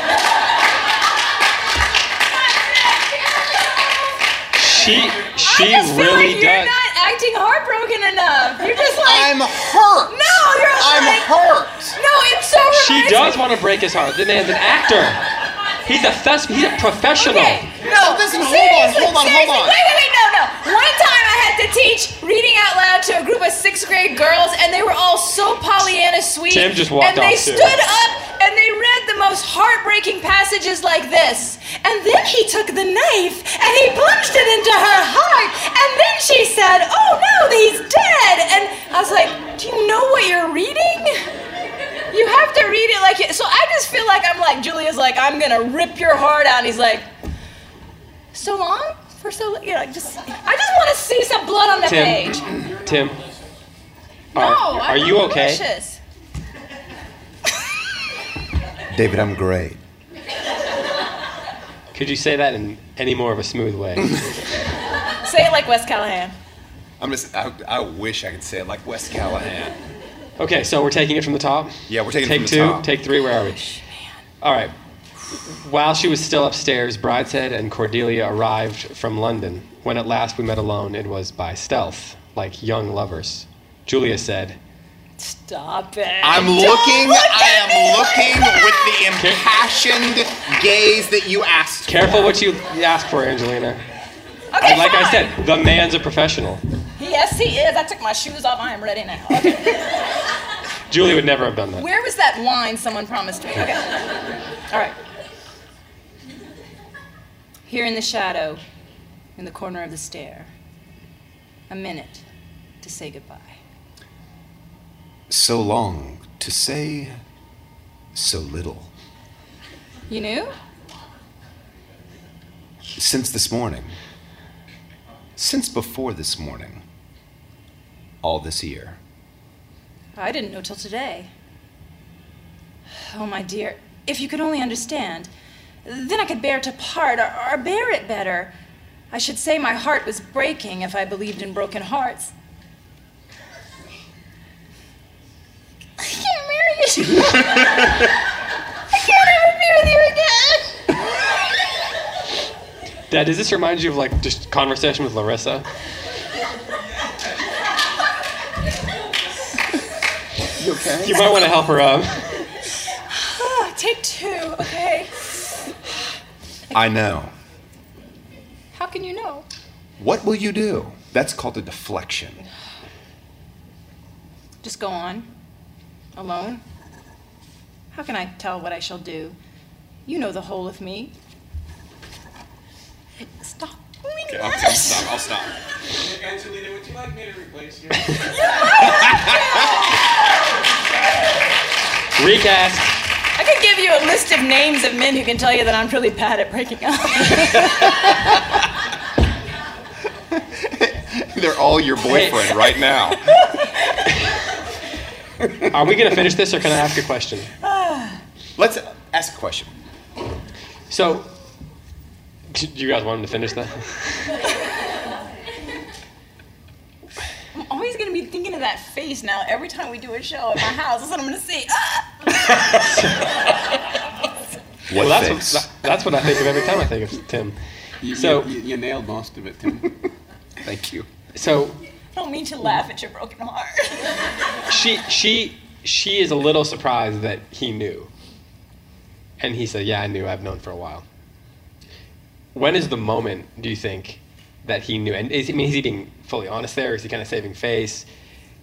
She she I just feel really does. Not acting heartbroken enough. You're just like I'm hurt. No, you're I'm like- hurt. No, it's so. She does me- want to break his heart. The man's an actor. He's a thes- He's a professional. Okay, no, listen, hold on, hold on, hold on. Wait, wait, wait, no, no. One time I had to teach reading out loud to a group of sixth grade girls, and they were all so Pollyanna sweet. Tim just walked And they off, too. stood up and they read the most heartbreaking passages like this. And then he took the knife and he plunged it into her heart. And then she said, Oh no, he's dead. And I was like, Do you know what you're reading? You have to read it like it. So I just feel like I'm like Julia's like I'm gonna rip your heart out. And he's like, so long for so you know just I just want to see some blood on the Tim. page. Tim. No, Are, are I'm you okay? malicious. David, I'm great. Could you say that in any more of a smooth way? Say it like Wes Callahan. I'm just. I, I wish I could say it like Wes Callahan. Okay, so we're taking it from the top. Yeah, we're taking Take it from the two. top. Take three. Where are we? All right. While she was still upstairs, Brideshead and Cordelia arrived from London. When at last we met alone, it was by stealth, like young lovers. Julia said, Stop it. I'm Don't looking. look I am looking that. with the impassioned gaze that you asked. for. "Careful what you ask for, Angelina." Okay, And like I said, the man's a professional. Yes, he is. I took my shoes off. I am ready now. Okay. Julia would never have done that. Where was that wine someone promised me? Okay. All right. Here in the shadow, in the corner of the stair, a minute to say goodbye. So long to say so little. You knew? Since this morning. Since before this morning. All this year. I didn't know till today. Oh, my dear, if you could only understand. Then I could bear to part or, or bear it better. I should say my heart was breaking if I believed in broken hearts. I can't marry you. I can't ever be with you again. Dad, does this remind you of like just conversation with Larissa? You okay? You might want to help her out. Ah, Take two, okay? I know. How can you know? What will you do? That's called a deflection. Just go on. Alone? How can I tell what I shall do? You know the whole of me. Stop doing that. I'll stop. I'll stop. Angelina, would you like me to replace you? Recast. I could give you a list of names of men who can tell you that I'm really bad at breaking up. They're all your boyfriend right now. Are we gonna finish this, or can I ask a question? Let's ask a question. So, do you guys want him to finish that? I'm always gonna be thinking of that face now every time we do a show at my house. That's what I'm gonna see. Ah! What well, that's what, that's what I think of every time I think of Tim. You, So- you, you nailed most of it, Tim. Thank you. So I don't mean to laugh at your broken heart. she she she is a little surprised that he knew. And he said, "Yeah, I knew. I've known for a while." When is the moment do you think that he knew? And is, I mean, is he being fully honest there? Is he kind of saving face?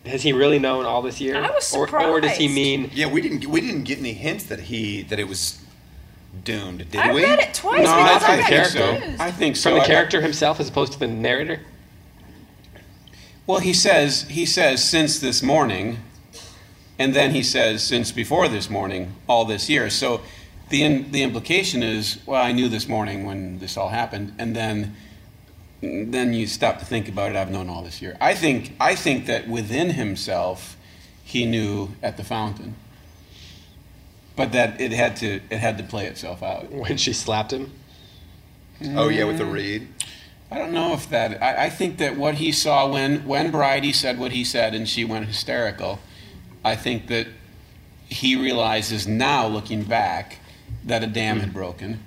Has he really known all this year? I was Or, or does he mean? Yeah, we didn't we didn't get any hints that he that it was doomed, did I we? read it twice no, because I, I I think so. I think so. From the I- character himself as opposed to the narrator? Well, he says he says since this morning, and then he says since before this morning, all this year. So the in, the implication is, well, I knew this morning when this all happened, and then then you stop to think about it. I've known all this year. I think I think that within himself, he knew at the fountain, but that it had to it had to play itself out. When she slapped him? Oh yeah, with the reed. I don't know if that. I, I think that what he saw when when Bridie said what he said and she went hysterical, I think that he realizes now, looking back, that a dam had broken.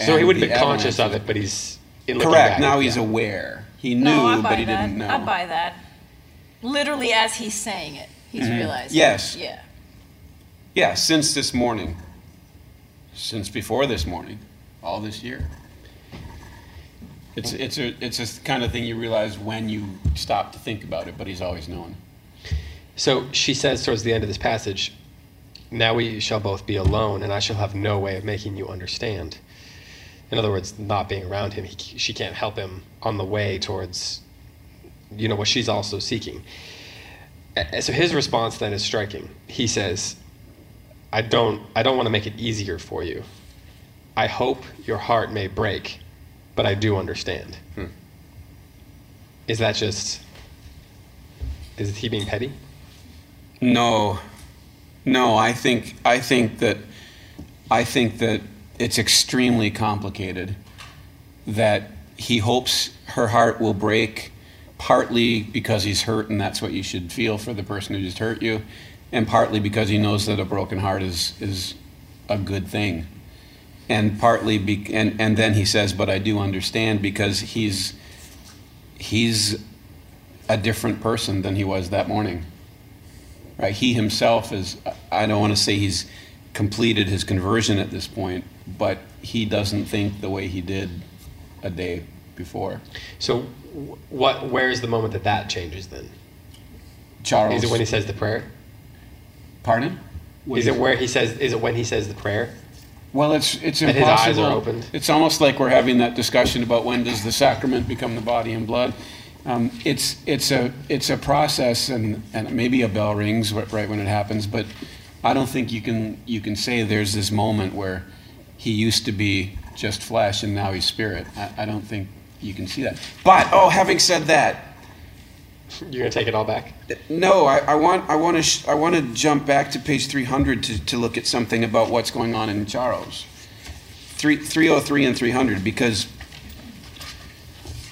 So he would have the been conscious of it, but he's in looking Correct. back, Now he's yeah. aware. He knew, no, but he that. didn't know. I buy that. Literally, as he's saying it, he's realizing. Mm-hmm. Yes. Yeah. Yeah, since this morning, since before this morning, all this year. It's it's a it's a kind of thing you realize when you stop to think about it, but he's always known. So she says towards the end of this passage, Now we shall both be alone, and I shall have no way of making you understand. In other words, not being around him, he, she can't help him on the way towards, you know, what she's also seeking. So his response then is striking. He says, "I don't, I don't want to make it easier for you. I hope your heart may break, but I do understand." Hmm. Is that just? Is he being petty? No, no. I think I think that I think that it's extremely complicated. That he hopes her heart will break, partly because he's hurt and that's what you should feel for the person who just hurt you, and partly because he knows that a broken heart is is a good thing, and partly be, and and then he says, "But I do understand," because he's he's a different person than he was that morning right? He himself is, I don't want to say he's completed his conversion at this point, but he doesn't think the way he did a day before. So, what? Where is the moment that that changes? Then Charles. is it when he says the prayer? Pardon? What Is it where he says? Is it when he says the prayer? Well, it's it's And impossible. his eyes are opened. It's almost like we're having that discussion about when does the sacrament become the body and blood. Um, it's it's a it's a process, and, and maybe a bell rings right when it happens. But I don't think you can you can say there's this moment where he used to be just flesh and now he's spirit. I, I don't think you can see that. But oh, having said that, You're gonna take it all back. no, I, I want I want to sh- I want to jump back to page 300 to, to look at something about what's going on in Charles. three, 303 and 300 because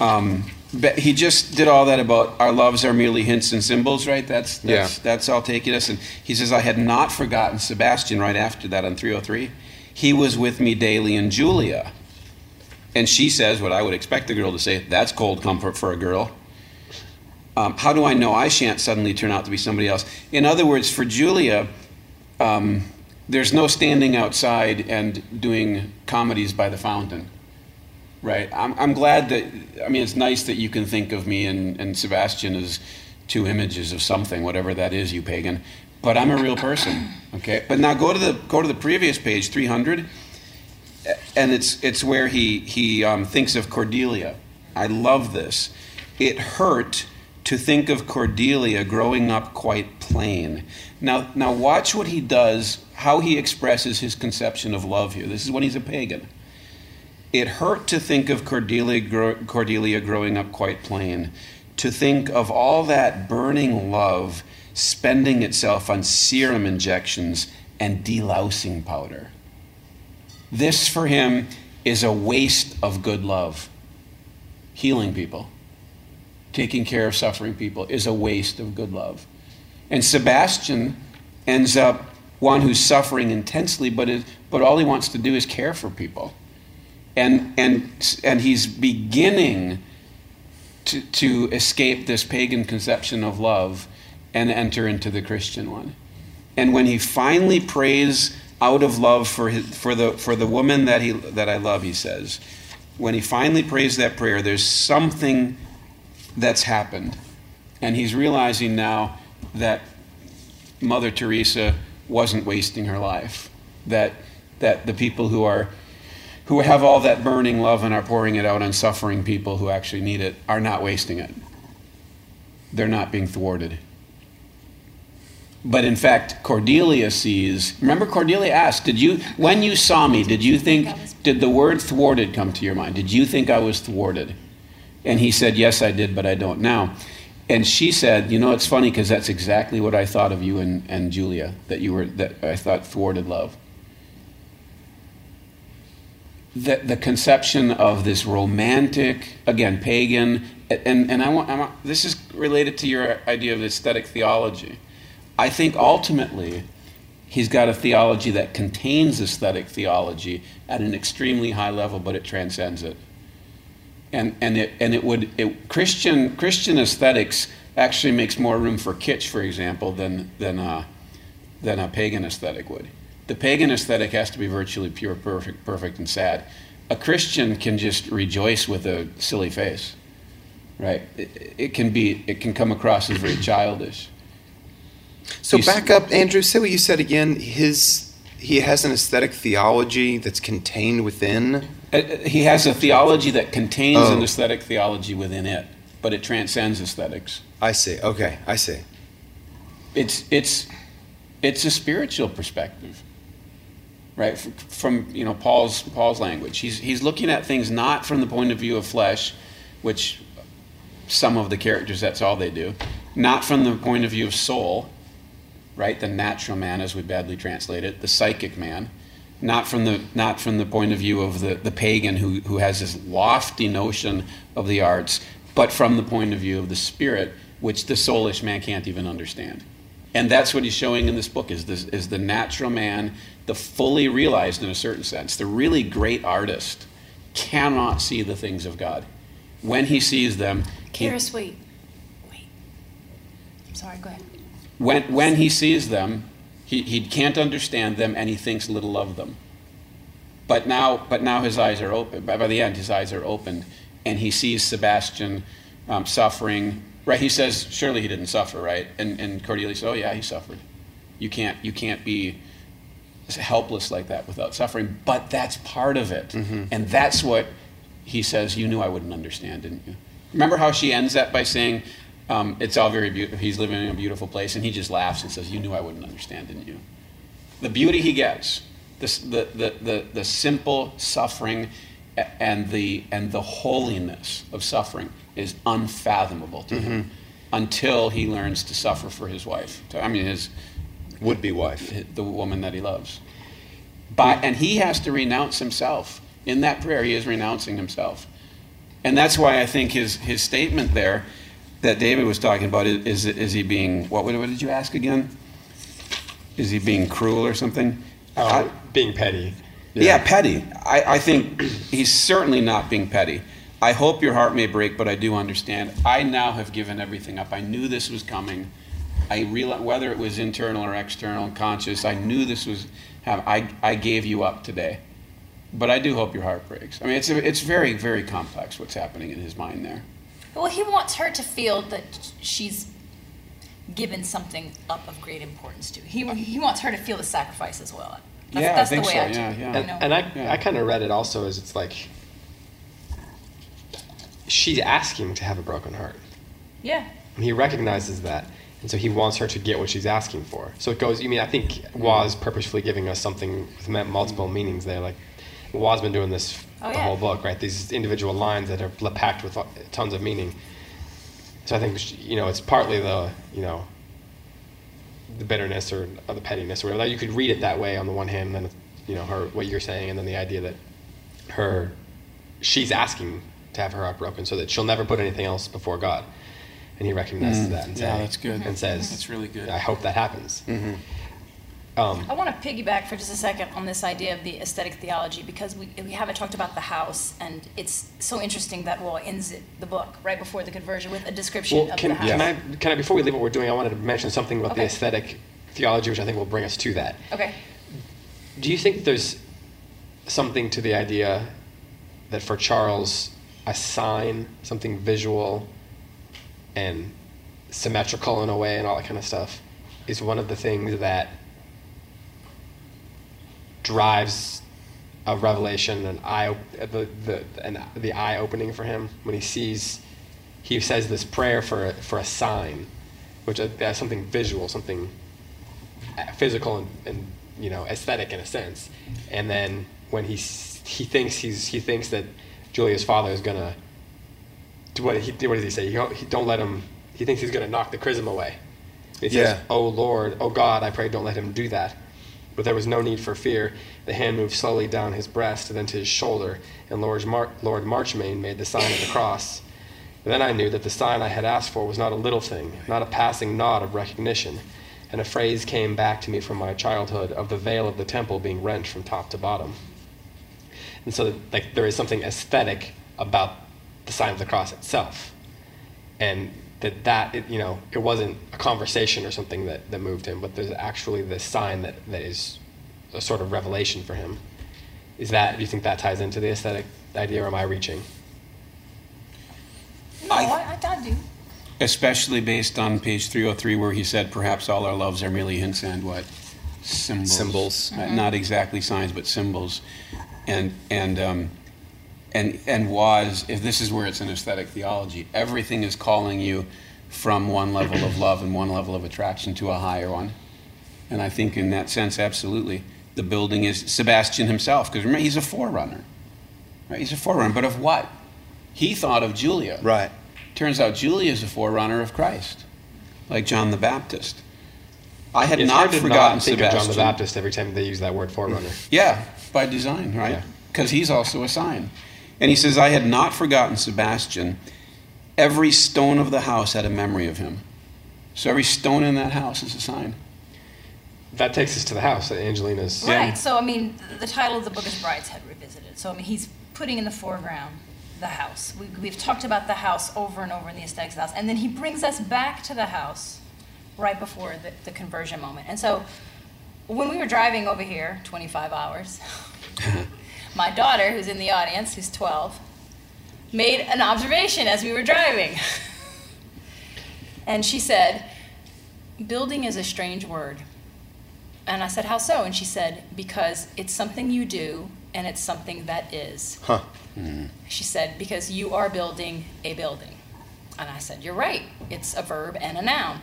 um, but he just did all that about our loves are merely hints and symbols, right? That's that's, Yeah. that's all taking us. And he says, I had not forgotten Sebastian right after that on 303. He was with me daily in Julia. And she says what I would expect a girl to say that's cold comfort for a girl. Um, how do I know I shan't suddenly turn out to be somebody else? In other words, for Julia, um, there's no standing outside and doing comedies by the fountain. Right. I'm, I'm glad that, I mean, it's nice that you can think of me and, and Sebastian as two images of something, whatever that is, you pagan. But I'm a real person. Okay. But now go to the, go to the previous page, 300, and it's, it's where he, he um, thinks of Cordelia. I love this. It hurt to think of Cordelia growing up quite plain. Now, now watch what he does, how he expresses his conception of love here. This is when he's a pagan. It hurt to think of Cordelia, Cordelia growing up quite plain, to think of all that burning love spending itself on serum injections and delousing powder. This for him is a waste of good love. Healing people, taking care of suffering people is a waste of good love. And Sebastian ends up one who's suffering intensely, but, is, but all he wants to do is care for people and and and he's beginning to to escape this pagan conception of love and enter into the Christian one. And when he finally prays out of love for his, for the for the woman that he that I love, he says, when he finally prays that prayer, there's something that's happened, and he's realizing now that Mother Teresa wasn't wasting her life. That that the people who are who have all that burning love and are pouring it out on suffering people who actually need it are not wasting it. They're not being thwarted. But in fact, Cordelia sees. Remember, Cordelia asked, "Did you, when you saw me, did you think, did the word thwarted come to your mind? Did you think I was thwarted?" And he said, "Yes, I did, but I don't now." And she said, "You know, it's funny because that's exactly what I thought of you and, and Julia. That you were that I thought thwarted love." The, the conception of this romantic, again, pagan, and, and I want, I want, this is related to your idea of aesthetic theology. I think ultimately he's got a theology that contains aesthetic theology at an extremely high level, but it transcends it. And, and it and it would it, Christian Christian aesthetics actually makes more room for kitsch, for example, than than a, than a pagan aesthetic would. The pagan aesthetic has to be virtually pure, perfect, perfect, and sad. A Christian can just rejoice with a silly face, right? It, it can be, it can come across as very childish. So You s- back up, Andrew. Say what you said again. His he has an aesthetic theology that's contained within. Uh, He has a theology that contains Oh. an aesthetic theology within it, but it transcends aesthetics. I see. Okay, I see. It's it's it's a spiritual perspective, right? From you know Paul's Paul's language, he's he's looking at things not from the point of view of flesh, which some of the characters that's all they do, not from the point of view of soul, right? The natural man, as we badly translate it, the psychic man, not from the not from the point of view of the, the pagan who, who has this lofty notion of the arts, but from the point of view of the spirit, which the soulish man can't even understand. And that's what he's showing in this book is this is the natural man, the fully realized in a certain sense, the really great artist cannot see the things of God. When he sees them, he- Karis, wait. Wait. I'm sorry, go ahead. when, when he sees them, he, he can't understand them and he thinks little of them. But now, but now his eyes are open. By, by the end, his eyes are opened and he sees Sebastian um, suffering. Right? He says, surely he didn't suffer, right? And, and Cordelia says, oh, yeah, he suffered. You can't, you can't be helpless like that without suffering. But that's part of it. And that's what he says, you knew I wouldn't understand, didn't you? Remember how she ends that by saying, um, it's all very beautiful. He's living in a beautiful place, and he just laughs and says, "You knew I wouldn't understand, didn't you?" The beauty he gets, this, the, the, the, the simple suffering, and the and the holiness of suffering is unfathomable to him until he learns to suffer for his wife. I mean, his Would be wife. the woman that he loves. By, and he has to renounce himself. In that prayer, he is renouncing himself. And that's why I think his, his statement there that David was talking about is, is, he being, what, what did you ask again? Is he being cruel or something? Oh, I- being petty. yeah, petty. I, I think he's certainly not being petty. I hope your heart may break, but I do understand. I now have given everything up. I knew this was coming. I realized whether it was internal or external, conscious. I knew this was. hap- I I gave you up today, but I do hope your heart breaks. I mean, it's it's very very complex what's happening in his mind there. Well, he wants her to feel that she's given something up of great importance to. He, he wants her to feel the sacrifice as well. That's, Yeah, I think the way so, I do yeah, it, yeah. you know? And I, Yeah. I kind of read it also as it's like she's asking to have a broken heart. yeah. And he recognizes that. And so he wants her to get what she's asking for. So it goes, I mean, I think Waugh's purposefully giving us something with multiple meanings there. Like, Waugh's been doing this Oh, the yeah. whole book, right? These individual lines that are packed with uh, tons of meaning. So I think, you know, it's partly the, you know, the bitterness or, or the pettiness or whatever. You could read it that way on the one hand, and then, you know, her, what you're saying, and then the idea that her, she's asking to have her heart broken so that she'll never put anything else before God. And he recognizes that and, Mm. Yeah, say- that's good. and says, That's really good. I hope that happens. Um, I want to piggyback for just a second on this idea of the aesthetic theology because we, we haven't talked about the house, and it's so interesting that Waugh ends it, the book right before the conversion with a description well, of can, the house. can I, can I, before we leave what we're doing, I wanted to mention something about the aesthetic theology, which I think will bring us to that. Okay. Do you think there's something to the idea that for Charles, a sign, something visual and symmetrical in a way and all that kind of stuff, is one of the things that drives a revelation, and eye, the, the, an, the eye opening for him when he sees, he says this prayer for a, for a sign, which is uh, something visual, something physical and, and you know aesthetic in a sense. And then when he he thinks he's he thinks that Julia's father is gonna do what he what does he say? He, he don't let him. He thinks he's gonna knock the chrism away. He says, Yeah. "Oh Lord, oh God, I pray, don't let him do that." But there was no need for fear. The hand moved slowly down his breast and then to his shoulder, and Lord, Mar- Lord Marchmain made the sign of the cross. Then I knew that the sign I had asked for was not a little thing, not a passing nod of recognition. And a phrase came back to me from my childhood of the veil of the temple being rent from top to bottom. And so, like, there is something aesthetic about the sign of the cross itself, and that that it, you know it wasn't a conversation or something that, that moved him, but there's actually this sign that, that is a sort of revelation for him. Is that do you think that ties into the aesthetic idea, or am I reaching? No, I, I, I do. Especially based on page 303, where he said, perhaps all our loves are merely hints and what? Symbols. Symbols. Uh, not exactly signs, but symbols. And, and, um, and, and was, if this is where it's an aesthetic theology, everything is calling you from one level of love and one level of attraction to a higher one. And I think in that sense, absolutely. The building is Sebastian himself, because remember, he's a forerunner. Right? He's a forerunner, but of what? He thought of Julia. Right. Turns out Julia is a forerunner of Christ, like John the Baptist. I had It's not forgotten not think Sebastian. of John the Baptist every time they use that word forerunner. Yeah, by design, right? Yeah. Because he's also a sign. And he says, I had not forgotten Sebastian. Every stone of the house had a memory of him. So every stone in that house is a sign. That takes us to the house that Angelina's. Right. So, I mean, the title of the book is Brideshead Revisited. So, I mean, he's putting in the foreground the house. We, we've talked about the house over and over in the aesthetics of the house. And then he brings us back to the house right before the, the conversion moment. And so, when we were driving over here, 25 hours, my daughter, who's in the audience, who's 12, made an observation as we were driving. and she said, Building is a strange word. And I said, How so? And she said, Because it's something you do and it's something that is. Huh. Hmm. She said, Because you are building a building. And I said, You're right. It's a verb and a noun.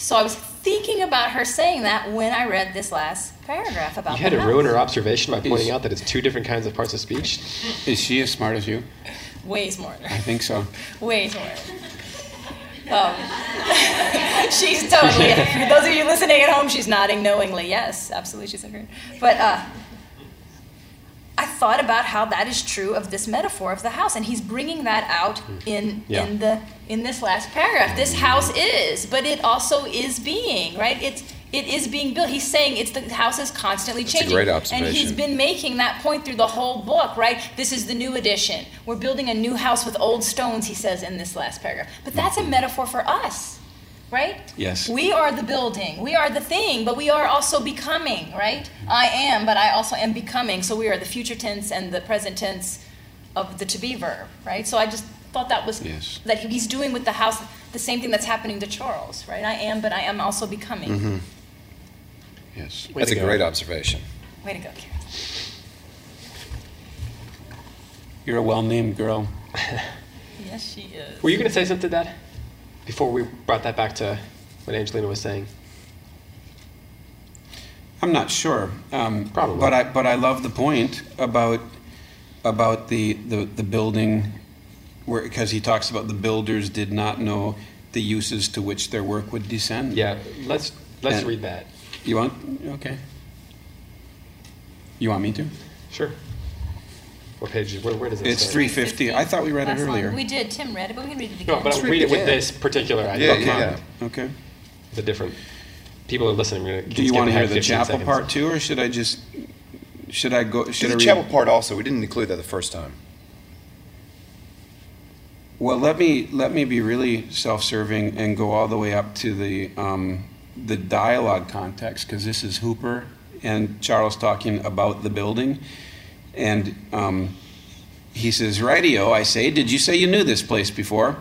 So I was thinking about her saying that when I read this last paragraph about You had the to ruin her observation by pointing out that it's two different kinds of parts of speech. Is she as smart as you? Way smarter. I think so. Way smarter. Um, she's totally. For those of you listening at home, she's nodding knowingly. Yes, absolutely, she's agreed. But uh, thought about how that is true of this metaphor of the house, and he's bringing that out mm. in Yeah. in the in this last paragraph. This mm. house is, but it also is being right. It's it is being built. He's saying it's the house is constantly a changing. great observation. And he's been making that point through the whole book, right? This is the new edition. We're building a new house with old stones, he says in this last paragraph. But that's a mm. metaphor for us, right? Yes. We are the building. We are the thing, but we are also becoming, right? I am, but I also am becoming. So we are the future tense and the present tense of the to be verb, right? So I just thought that was Yes. that he's doing with the house the same thing that's happening to Charles, right? I am, but I am also becoming. Mm-hmm. Yes. Way That's a go. great observation. Way to go, Karen. You're a well named girl. Yes, she is. Were you going to say something, Dad? Before we brought that back to what Angelina was saying. I'm not sure. Um, Probably. But I, but I love the point about, about the, the, the building, where, because he talks about the builders did not know the uses to which their work would descend. Yeah, let's let's And- read that. You want? Okay. You want me to? Sure. What page? Where, where does it? It's say? 350. I thought we read it Last line. earlier. We did. Tim read it, but we can read it again. No, but I'll read it with this particular idea. Yeah, in yeah, yeah. Okay. The different people are listening. We're gonna Do you skip want to hear ahead the 15 chapel seconds. part too, or should I just, should I go, To should I the read? chapel part also, we didn't include that the first time. Well, let me let me be really self-serving and go all the way up to the um, the dialogue context because this is Hooper and Charles talking about the building, and um, he says, "Ryder," I say, "Did you say you knew this place before?"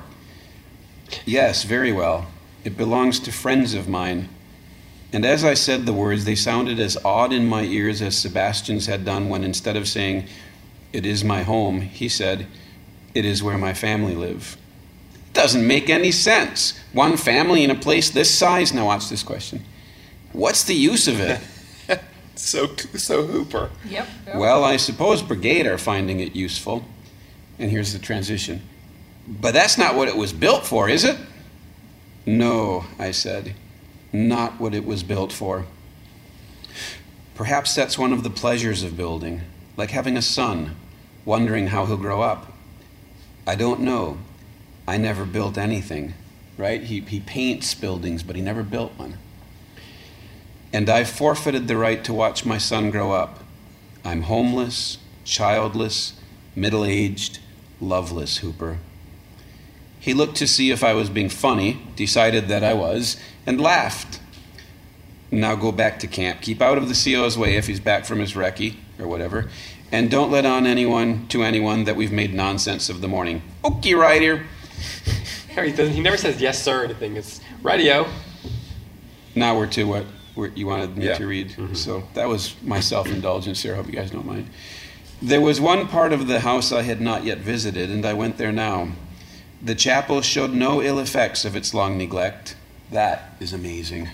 Yes, very well. It belongs to friends of mine. And as I said the words, they sounded as odd in my ears as Sebastian's had done when instead of saying, It is my home, he said, It is where my family live. It Doesn't make any sense. One family in a place this size. Now, watch this question. What's the use of it? So so Hooper. Yep. Well, I suppose Brigade are finding it useful. And here's the transition. But that's not what it was built for, is it? No, I said. Not what it was built for. Perhaps that's one of the pleasures of building, like having a son, wondering how he'll grow up. I don't know. I never built anything, right? He, he paints buildings, but he never built one. And I've forfeited the right to watch my son grow up. I'm homeless, childless, middle aged, loveless, Hooper. He looked to see if I was being funny, decided that I was, and laughed. Now go back to camp. Keep out of the CO's way if he's back from his recce or whatever. And don't let on anyone to anyone that we've made nonsense of the morning. Okay, right here. Harry doesn't. He never says yes sir or anything. It's Ryder. Now we're to what you wanted me Yeah. to read. Mm-hmm. So that was my self indulgence here. I hope you guys don't mind. There was one part of the house I had not yet visited, and I went there now. The chapel showed no ill effects of its long neglect. That is amazing.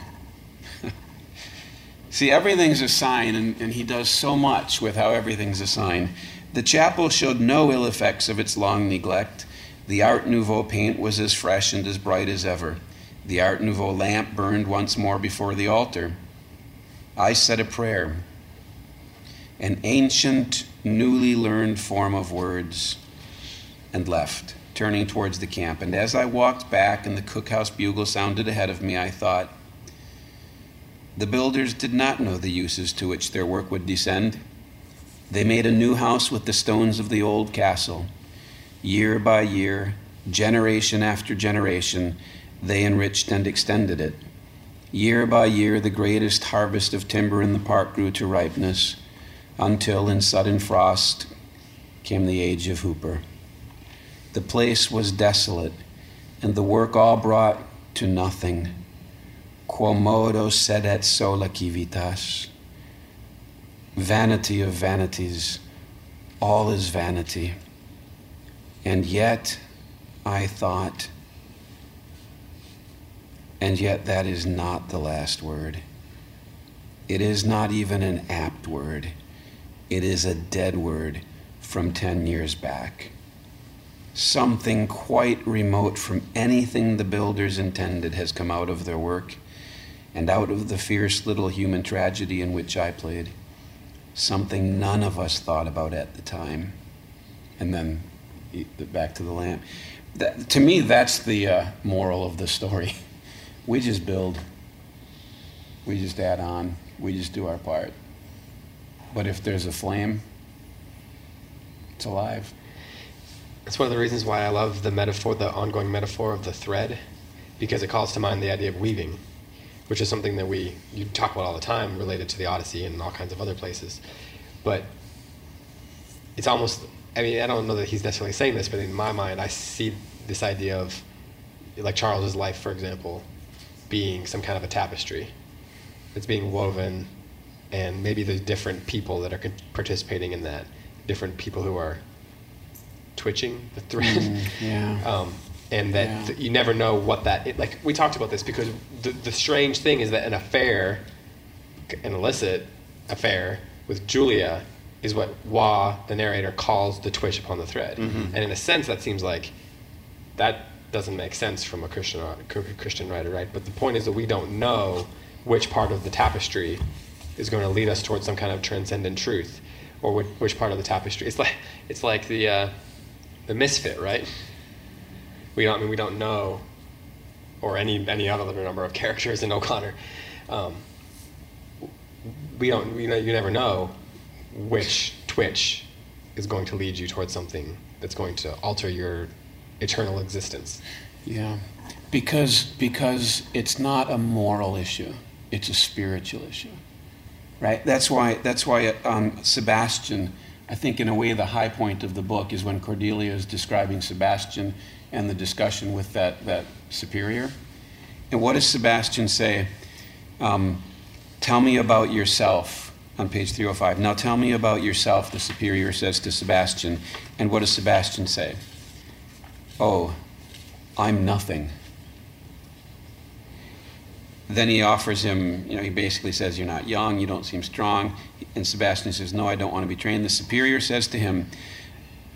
See, everything's a sign, and, and he does so much with how everything's a sign. The chapel showed no ill effects of its long neglect. The Art Nouveau paint was as fresh and as bright as ever. The Art Nouveau lamp burned once more before the altar. I said a prayer, an ancient, newly learned form of words, and left, turning towards the camp. And as I walked back and the cookhouse bugle sounded ahead of me, I thought, the builders did not know the uses to which their work would descend. They made a new house with the stones of the old castle. Year by year, generation after generation, they enriched and extended it. Year by year, the greatest harvest of timber in the park grew to ripeness, until in sudden frost came the age of Hooper. The place was desolate, and the work all brought to nothing. Quomodo sedet sola civitas. Vanity of vanities, all is vanity. And yet, I thought, and yet that is not the last word. It is not even an apt word. It is a dead word from 10 years back. Something quite remote from anything the builders intended has come out of their work and out of the fierce little human tragedy in which I played. something none of us thought about at the time. And then back to the lamp. That, to me, that's the uh, moral of the story. We just build, we just add on, we just do our part. But if there's a flame, it's alive. It's one of the reasons why I love the metaphor, the ongoing metaphor of the thread, because it calls to mind the idea of weaving, which is something that we you talk about all the time related to the Odyssey and all kinds of other places. But it's almost I mean, I don't know that he's necessarily saying this, but in my mind I see this idea of like Charles's life, for example, being some kind of a tapestry that's being woven and maybe the different people that are participating in that, different people who are twitching the thread. Mm, yeah. um, and that Yeah. th- you never know what that it, like we talked about this because the, the strange thing is that an affair an illicit affair with Julia is what Waugh the narrator calls the twitch upon the thread and in a sense that seems like that doesn't make sense from a Christian Christian writer right? But the point is that we don't know which part of the tapestry is going to lead us towards some kind of transcendent truth or which, which part of the tapestry it's like it's like the uh, the misfit right? We don't I mean we don't know or any any other number of characters in O'Connor. Um, we don't you know you never know which twitch is going to lead you towards something that's going to alter your eternal existence Yeah, because because it's not a moral issue; it's a spiritual issue, right? That's why that's why um, Sebastian. I think in a way the high point of the book is when Cordelia is describing Sebastian and the discussion with that that superior. And what does Sebastian say? Um, tell me about yourself on page 305. Now tell me about yourself, the superior says to Sebastian. And what does Sebastian say? Oh, I'm nothing. Then he offers him, you know, he basically says, You're not young, you don't seem strong. And Sebastian says, No, I don't want to be trained. The superior says to him,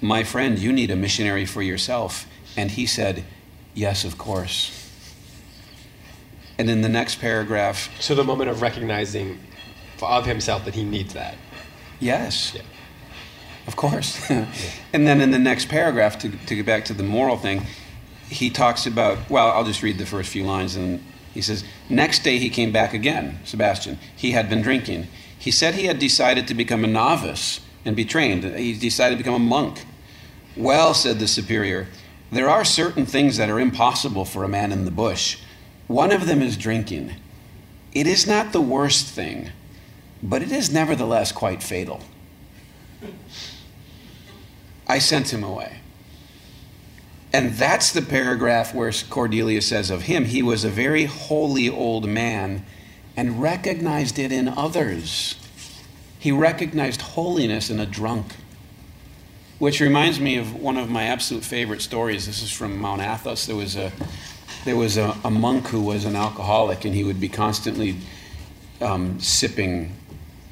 My friend, you need a missionary for yourself. And he said, Yes, of course. And in the next paragraph, so the moment of recognizing of himself that he needs that yes, Yeah. Of course. and then in the next paragraph, to, to get back to the moral thing, he talks about, well, I'll just read the first few lines. And he says, Next day he came back again, Sebastian. He had been drinking. He said he had decided to become a novice and be trained. He decided to become a monk. Well, said the superior, there are certain things that are impossible for a man in the bush. One of them is drinking. It is not the worst thing, but it is nevertheless quite fatal. I sent him away. And that's the paragraph where Cordelia says of him, he was a very holy old man and recognized it in others. He recognized holiness in a drunk. Which reminds me of one of my absolute favorite stories. This is from Mount Athos. There was a there was a, a monk who was an alcoholic, and he would be constantly um, sipping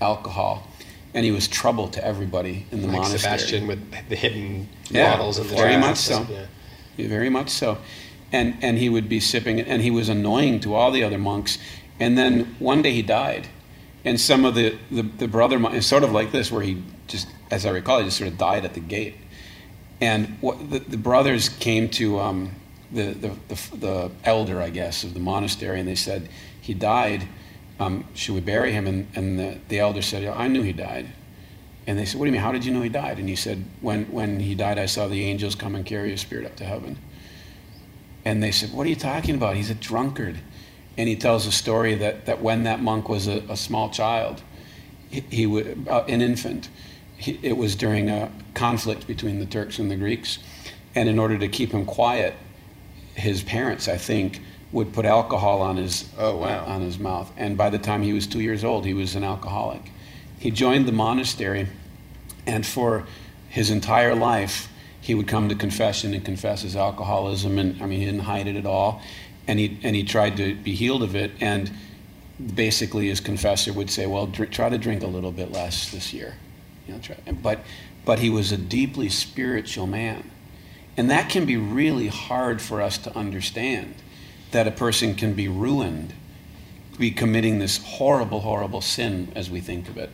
alcohol, and he was trouble to everybody in the like monastery. Sebastian with the hidden Yeah, bottles and the very much so. Yeah. Yeah, very much so. And, and he would be sipping it, and he was annoying to all the other monks. And then one day he died. And some of the, the, the brother monks, sort of like this, where he just, as I recall, he just sort of died at the gate. And what, the, the brothers came to um, the, the, the, the elder, I guess, of the monastery, and they said, He died. Um, should we bury him? And, and the, the elder said, I knew he died. And they said, What do you mean? How did you know he died? And he said, When, when he died, I saw the angels come and carry his spirit up to heaven. And they said, What are you talking about? He's a drunkard. And he tells a story that, that when that monk was a, a small child, he, he would, uh, an infant, he, it was during a conflict between the Turks and the Greeks. And in order to keep him quiet, his parents, I think, would put alcohol on his Oh, wow. on his mouth. And by the time he was two years old, he was an alcoholic. He joined the monastery, and for his entire life, he would come to confession and confess his alcoholism. And I mean, he didn't hide it at all. And he and he tried to be healed of it. And basically, his confessor would say, "Well, dr- try to drink a little bit less this year." You know, try. But but he was a deeply spiritual man. And that can be really hard for us to understand that a person can be ruined, be committing this horrible, horrible sin as we think of it.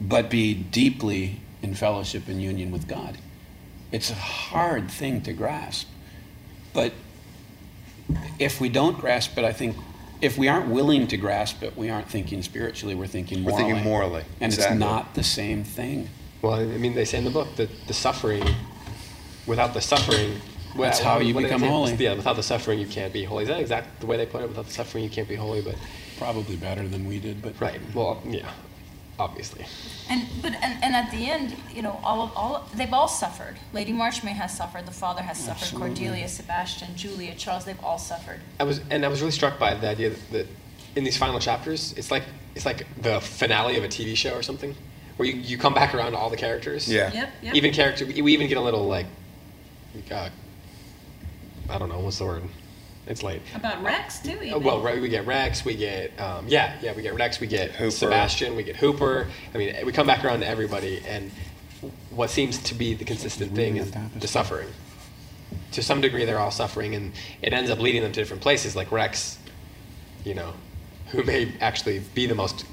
but be deeply in fellowship and union with God. It's a hard thing to grasp. But if we don't grasp it, I think if we aren't willing to grasp it, we aren't thinking spiritually, we're thinking We're morally. thinking morally, And exactly. it's not the same thing. Well, I mean, they say in the book that the suffering, without the suffering, That's well, how you what do they become holy. Yeah, without the suffering, you can't be holy. Is that exactly the way they put it? Without the suffering, you can't be holy. But Probably better than we did, but right, well, yeah, obviously. And but and, and at the end, you know, all of all they've all suffered. Lady Marchmain has suffered. The father has suffered. Absolutely. Cordelia, Sebastian, Julia, Charles. They've all suffered. I was, and I was really struck by the idea that, that in these final chapters, it's like it's like the finale of a TV show or something, where you, you come back around to all the characters. Yeah. Yep. Yep. Even character, we we even get a little like, uh, I don't know what's the word. It's late. About Rex too. Uh, Even. Well, right, we get Rex, we get um, yeah, yeah, we get Rex, we get Hooper. Sebastian, we get Hooper. I mean, we come back around to everybody, and what seems to be the consistent thing is the suffering. To some degree, they're all suffering, and it ends up leading them to different places. Like Rex, you know, who may actually be the most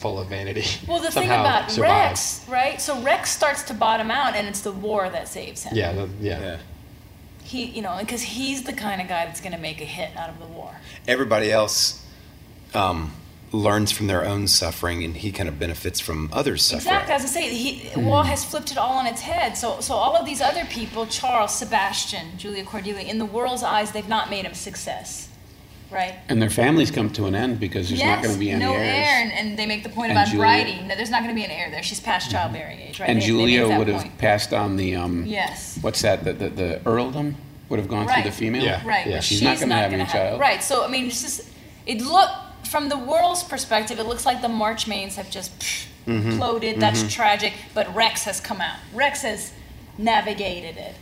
full of vanity. Well, the thing somehow about survives. Rex, right? So Rex starts to bottom out, and it's the war that saves him. Yeah, the, yeah, Yeah. He, you know, because he's the kind of guy that's going to make a hit out of the war. Everybody else um, learns from their own suffering, and he kind of benefits from others' suffering. Exactly. As I say, he, Waugh has flipped it all on its head. So, so all of these other people, Charles, Sebastian, Julia Cordelia, in the world's eyes, they've not made him success, right? and their families come to an end because there's not going to be any no heirs. heir, and, and they make the point And about Julia- Bridie. No, there's not going to be an heir there. She's past childbearing age, right? and They- they Julia make that would have point. passed on the um, Yes. what's that? The, the, the earldom would have gone Right. through the female. Yeah. Right, Yeah. She's she's, not gonna have gonna any child. Right, so I mean, it's just it look from the world's perspective, it looks like the March Marchmains have just psh, Mm-hmm. imploded. That's tragic. But Rex has come out. Rex has navigated it.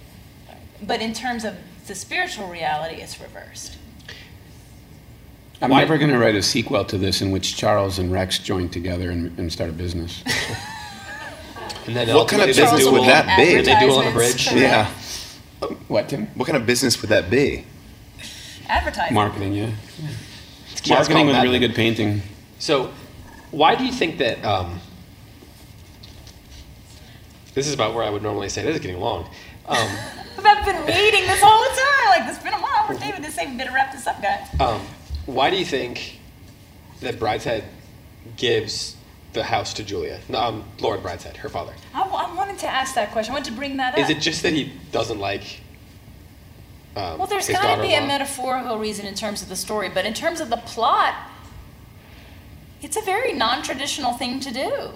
But in terms of the spiritual reality, it's reversed. I'm Why- never going to write a sequel to this in which Charles and Rex join together and, and start a business. And then What kind of business would that be? They duel on a bridge. Yeah. what, Tim? What kind of business would that be? Advertising. Marketing, yeah. It's Marketing called with Mad really Men. good painting. So, why do you think that? Um, this is about where I would normally say this is getting long. Um, I've been waiting this whole time. Like, it's been a while for David to say we better wrap this up, guys. um, why do you think that Brideshead gives the house to Julia? Um, Lord Brideshead, her father. I, I wanted to ask that question. I wanted to bring that up. Is it just that he doesn't like? Um, Well, there's got to be a metaphorical reason in terms of the story, but in terms of the plot, it's a very non traditional thing to do.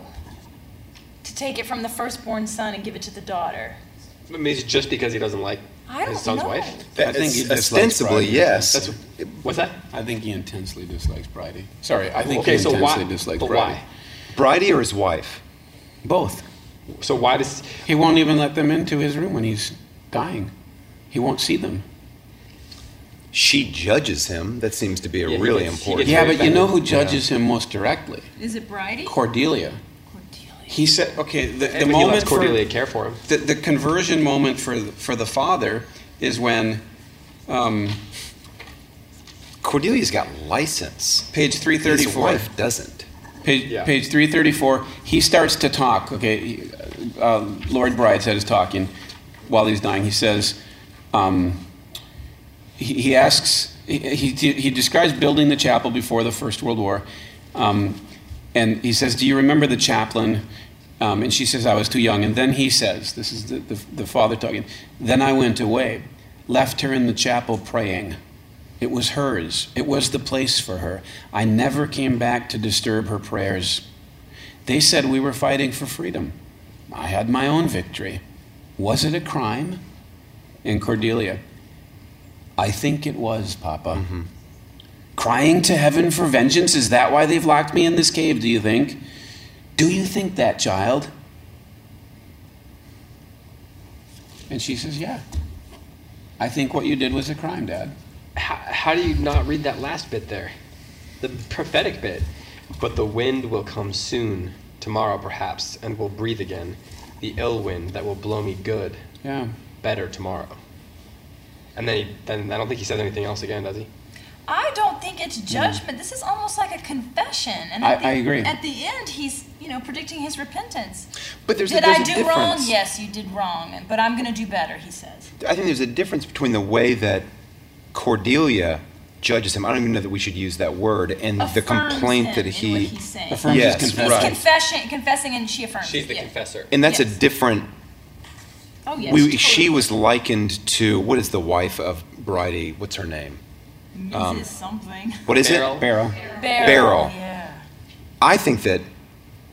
To take it from the firstborn son and give it to the daughter. I mean, is it just because he doesn't like I don't his son's know. wife? I think he dislikes ostensibly, Bridie. yes. That's what's that? I think he intensely dislikes Bridie. Sorry, I think okay, he so intensely why? dislikes But Bridie. why? Bridie or his wife? Both. So why does? He won't even let them into his room when he's dying. He won't see them. She judges him. That seems to be a Yeah, really gets- important. Yeah, but you know who offended. judges him most directly? Is it Bridie? Cordelia. Cordelia. He said, okay, the, the But he moment lets for- Cordelia care for him. the, the conversion moment for the, for the father is when um, Cordelia's got license. page three thirty four. His 334 wife doesn't. page, Yeah. page 334 he starts to talk okay he- uh, lord brideshead is talking while he's dying he says um, he, he asks he, he, he describes building the chapel before the first world war um, and he says do you remember the chaplain um, and she says i was too young and then he says this is the, the, the father talking then i went away left her in the chapel praying it was hers. It was the place for her. I never came back to disturb her prayers. They said we were fighting for freedom. I had my own victory. Was it a crime? And Cordelia, I think it was, Papa. hmm Crying to heaven for vengeance? Is that why they've locked me in this cave, do you think? Do you think that, child? And she says, Yeah. I think what you did was a crime, Dad. how, how do you not read that last bit there? The prophetic bit. But the wind will come soon, tomorrow perhaps, and will breathe again. The ill wind that will blow me good, Yeah. better tomorrow. And then, he, then I don't think he says anything else again, does he? I don't think it's judgment. This is almost like a confession. And I- at the, I agree. At the end, he's you know predicting his repentance. But there's a, did there's I a do difference. wrong? Yes, you did wrong, but I'm going to do better. He says. I think there's a difference between the way that Cordelia judges him. I don't even know that we should use that word, and the complaint him that he what. Affirms Yes, his confession. right. confessing, confessing, and she affirms. She's the yeah. confessor. and that's Yes. a different. Oh yes. we, totally. She was likened to what is the wife of Bridie? What's her name? Mrs. something. What is Beryl. it? Barrow. Beryl. Beryl. Yeah. I think that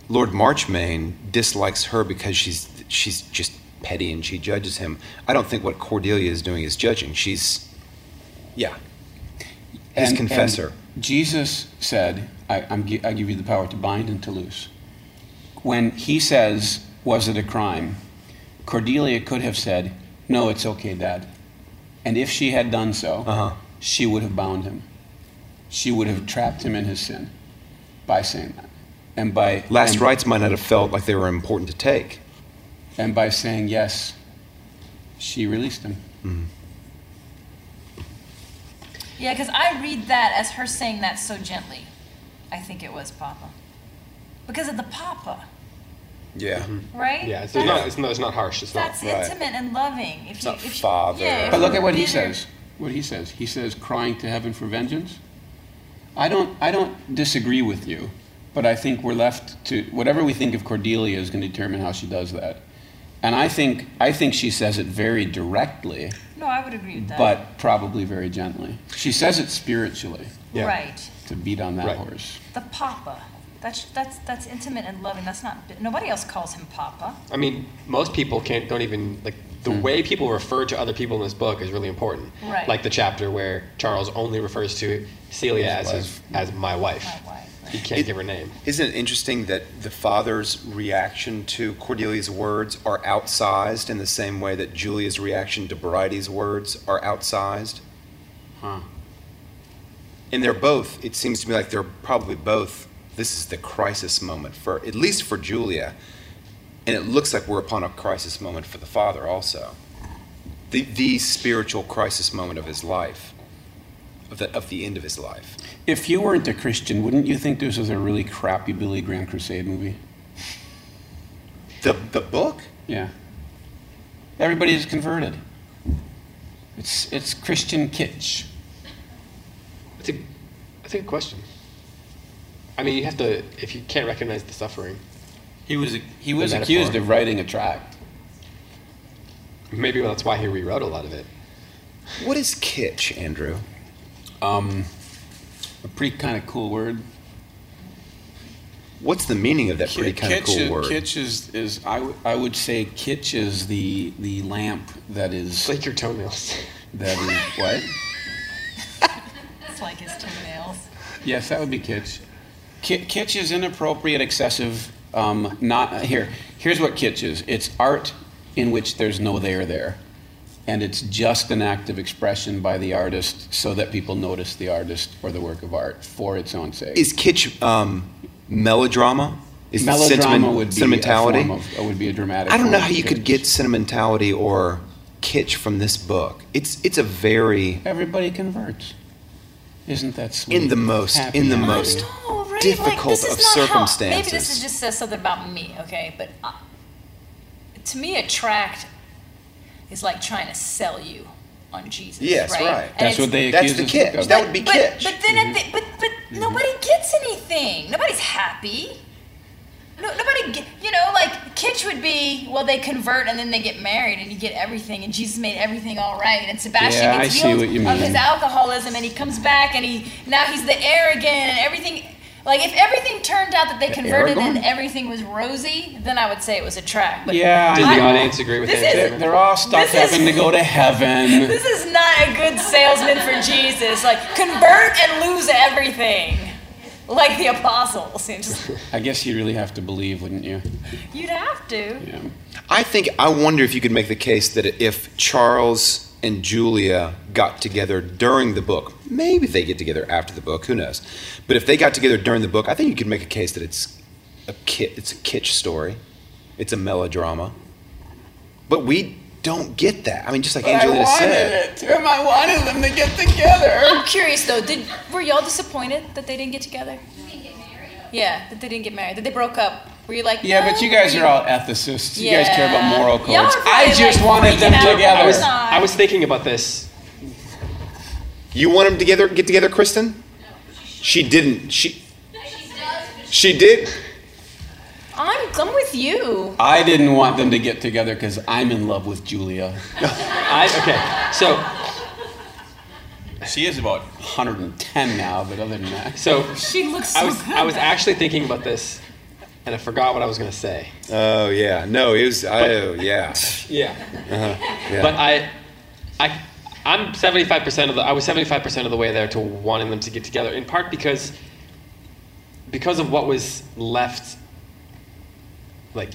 Lord Marchmain dislikes her because she's she's just petty and she judges him. I don't think what Cordelia is doing is judging. She's, yeah, his And- confessor. and Jesus said, I, I'm, I give you the power to bind and to loose. When he says, Was it a crime? Cordelia could have said, No, it's okay, Dad. And if she had done so, Uh-huh. She would have bound him. She would have trapped him in his sin by saying that. And by Last and, rites might not have felt like they were important to take. and by saying yes, she released him. Mm-hmm. Yeah, because I read that as her saying that so gently. I think it was Papa. Because of the Papa, Yeah. Mm-hmm. right? Yeah, it's, it's not. It's not. It's not harsh. It's not. That's Right. intimate and loving. If you, not if you- father. yeah, But look at what he did her- says. What he says. He says, crying to heaven for vengeance. I don't, I don't disagree with you, but I think we're left to whatever we think of Cordelia is going to determine how she does that. And I think, I think she says it very directly, No, I would agree with that. but probably very gently. She says it spiritually Yeah. right, to beat on that Right. horse. the Papa. That's that's that's intimate and loving. That's not. Nobody else calls him Papa. I mean, most people can't. Don't even like the Hmm. way people refer to other people in this book is really important. Right. Like the chapter where Charles only refers to Celia as his, as my wife. My wife. right. He can't It- give her name. Isn't it interesting that the father's reaction to Cordelia's words are outsized in the same way that Julia's reaction to Bridie's words are outsized? Huh. And they're both, it seems to me like they're probably both, this is the crisis moment for, at least for Julia. And it looks like we're upon a crisis moment for the father also. The, the spiritual crisis moment of his life, of the, of the end of his life. If you weren't a Christian, wouldn't you think this was a really crappy Billy Graham Crusade movie? The, the book? Yeah. Everybody is converted. It's, it's Christian kitsch. That's a, that's a good question. I mean, you have to if you can't recognize the suffering. He was, he was accused of writing a tract. Maybe that's why he rewrote a lot of it. What is kitsch, Andrew? Um, a pretty kind of cool word. What's the meaning of that pretty kind of cool word? kitsch is, is I, w- I would say kitsch is the, the lamp that is, It's like your toenails. that is, what? It's like his toenails. Yes, that would be kitsch. Ki- kitsch is inappropriate, excessive. Um, not here. Here's what kitsch is. It's art in which there's no there there, and it's just an act of expression by the artist so that people notice the artist or the work of art for its own sake. Is kitsch um, melodrama? Is Melodrama would be sentimentality? Of, uh, would be a dramatic. I don't know how you could get sentimentality or kitsch from this book. It's it's a very Everybody converts. Isn't that sweet? in the most Happy in the most right? difficult like, of not how- circumstances. maybe this is just says something about me, okay? But uh, to me, a tract is like trying to sell you on Jesus. Yes, right. right. That's it's- what they That's accuse the us kitsch. of. That would be but, kitsch. But then, at the, but but nobody gets anything. Nobody's happy. No, nobody, get, you know, like kitsch would be well, they convert and then they get married and you get everything, and Jesus made everything all right, and Sebastian Yeah, gets I see healed what you of his alcoholism, and he comes back and he now he's the heir again, and everything. Like if everything turned out that they converted and everything was rosy, then I would say it was a track. But Yeah, Did I the audience agree with This that is- They're all stuck This is- having to go to heaven. this is not a good salesman for Jesus. Like convert and lose everything, like the apostles. You just- I guess you really have to believe, wouldn't you? You'd have to. Yeah. I think I wonder if you could make the case that if Charles and Julia got together during the book, maybe they get together after the book, who knows? But if they got together during the book, I think you could make a case that it's a kit, it's a kitsch story, it's a melodrama. But we don't get that. I mean, just like But I Angelina wanted said. it, Tim. I wanted them to get together. I'm curious though. Did were y'all disappointed that they didn't get together? Yeah, that they didn't get married. That they broke up. Were you like? Yeah, no? but you oh, guys are all ethicists. You guys care about moral codes. I just like, wanted them freaking out. together. I was. I was thinking about this. You want them together? Get together, Kristen? She didn't. She. She did. I'm, I'm with you. I didn't want them to get together because I'm in love with Julia. I okay. So She is about 110 now, but other than that. so She looks I was good. I was actually thinking about this, and I forgot what I was gonna say. Oh yeah. No, it was. Oh yeah. Yeah. Uh-huh. yeah. But I, I, I'm 75% of the. I was 75% of the way there to wanting them to get together. In part because, because of what was left, like,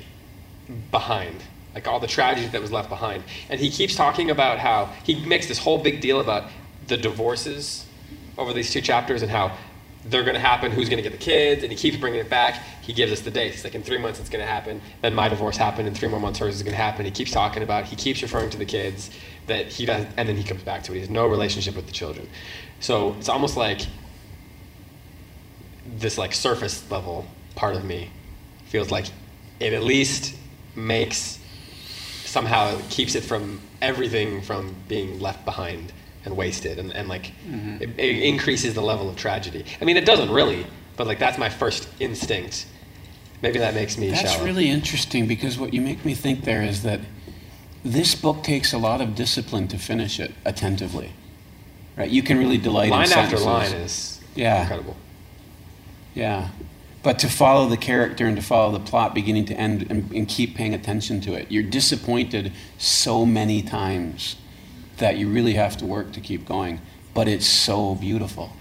behind, like all the tragedy that was left behind. And he keeps talking about how he makes this whole big deal about the divorces over these two chapters and how they're going to happen, who's going to get the kids, and he keeps bringing it back. He gives us the dates. He's like, in three months it's going to happen. Then my divorce happened. In three more months hers is going to happen. He keeps talking about. He keeps referring to the kids that he does, and then he comes back to it. He has no relationship with the children. So it's almost like this like surface level part of me feels like it at least makes somehow keeps it from everything from being left behind and wasted and, and like mm-hmm. it, it increases the level of tragedy i mean it doesn't really but like that's my first instinct maybe that makes me That's shallow really interesting because what you make me think there is that this book takes a lot of discipline to finish it attentively. Right? You can really delight in line after sentences. line is Yeah. incredible Yeah. But to follow the character and to follow the plot beginning to end and, and keep paying attention to it, you're disappointed so many times that you really have to work to keep going. But it's so beautiful.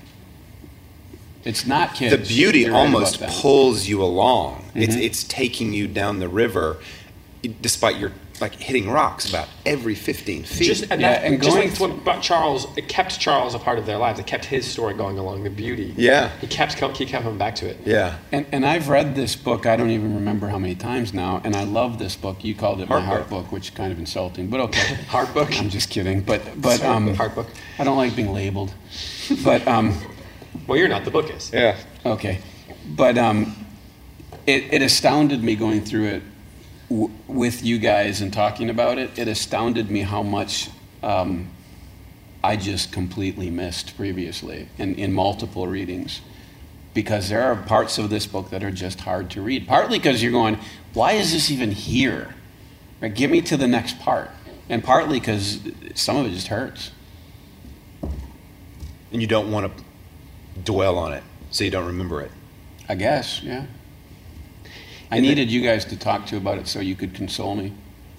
It's not kids. the beauty right almost pulls you along. It's Mhm. it's taking you down the river, despite your like hitting rocks about every 15 feet. just and, Yeah, that, and just going like what about Charles, it kept Charles a part of their lives. It kept his story going along. The beauty. Yeah. He kept he kept coming back to it. yeah. And, and I've read this book, I don't even remember how many times now, and I love this book. You called it my Heart heart book. book, which is kind of insulting, but okay. Heart book? I'm just kidding. But, but um, Heart book. I don't like being labeled. But, um, Well, you're not. The book is. Yeah. okay. But um, it, it astounded me going through it w- with you guys and talking about it. It astounded me how much um, I just completely missed previously in, in multiple readings. Because there are parts of this book that are just hard to read. Partly because you're going, why is this even here? Right, get me to the next part. And partly because some of it just hurts. And you don't want to dwell on it, so you don't remember it. I guess, yeah. I And the- needed you guys to talk to about it so you could console me.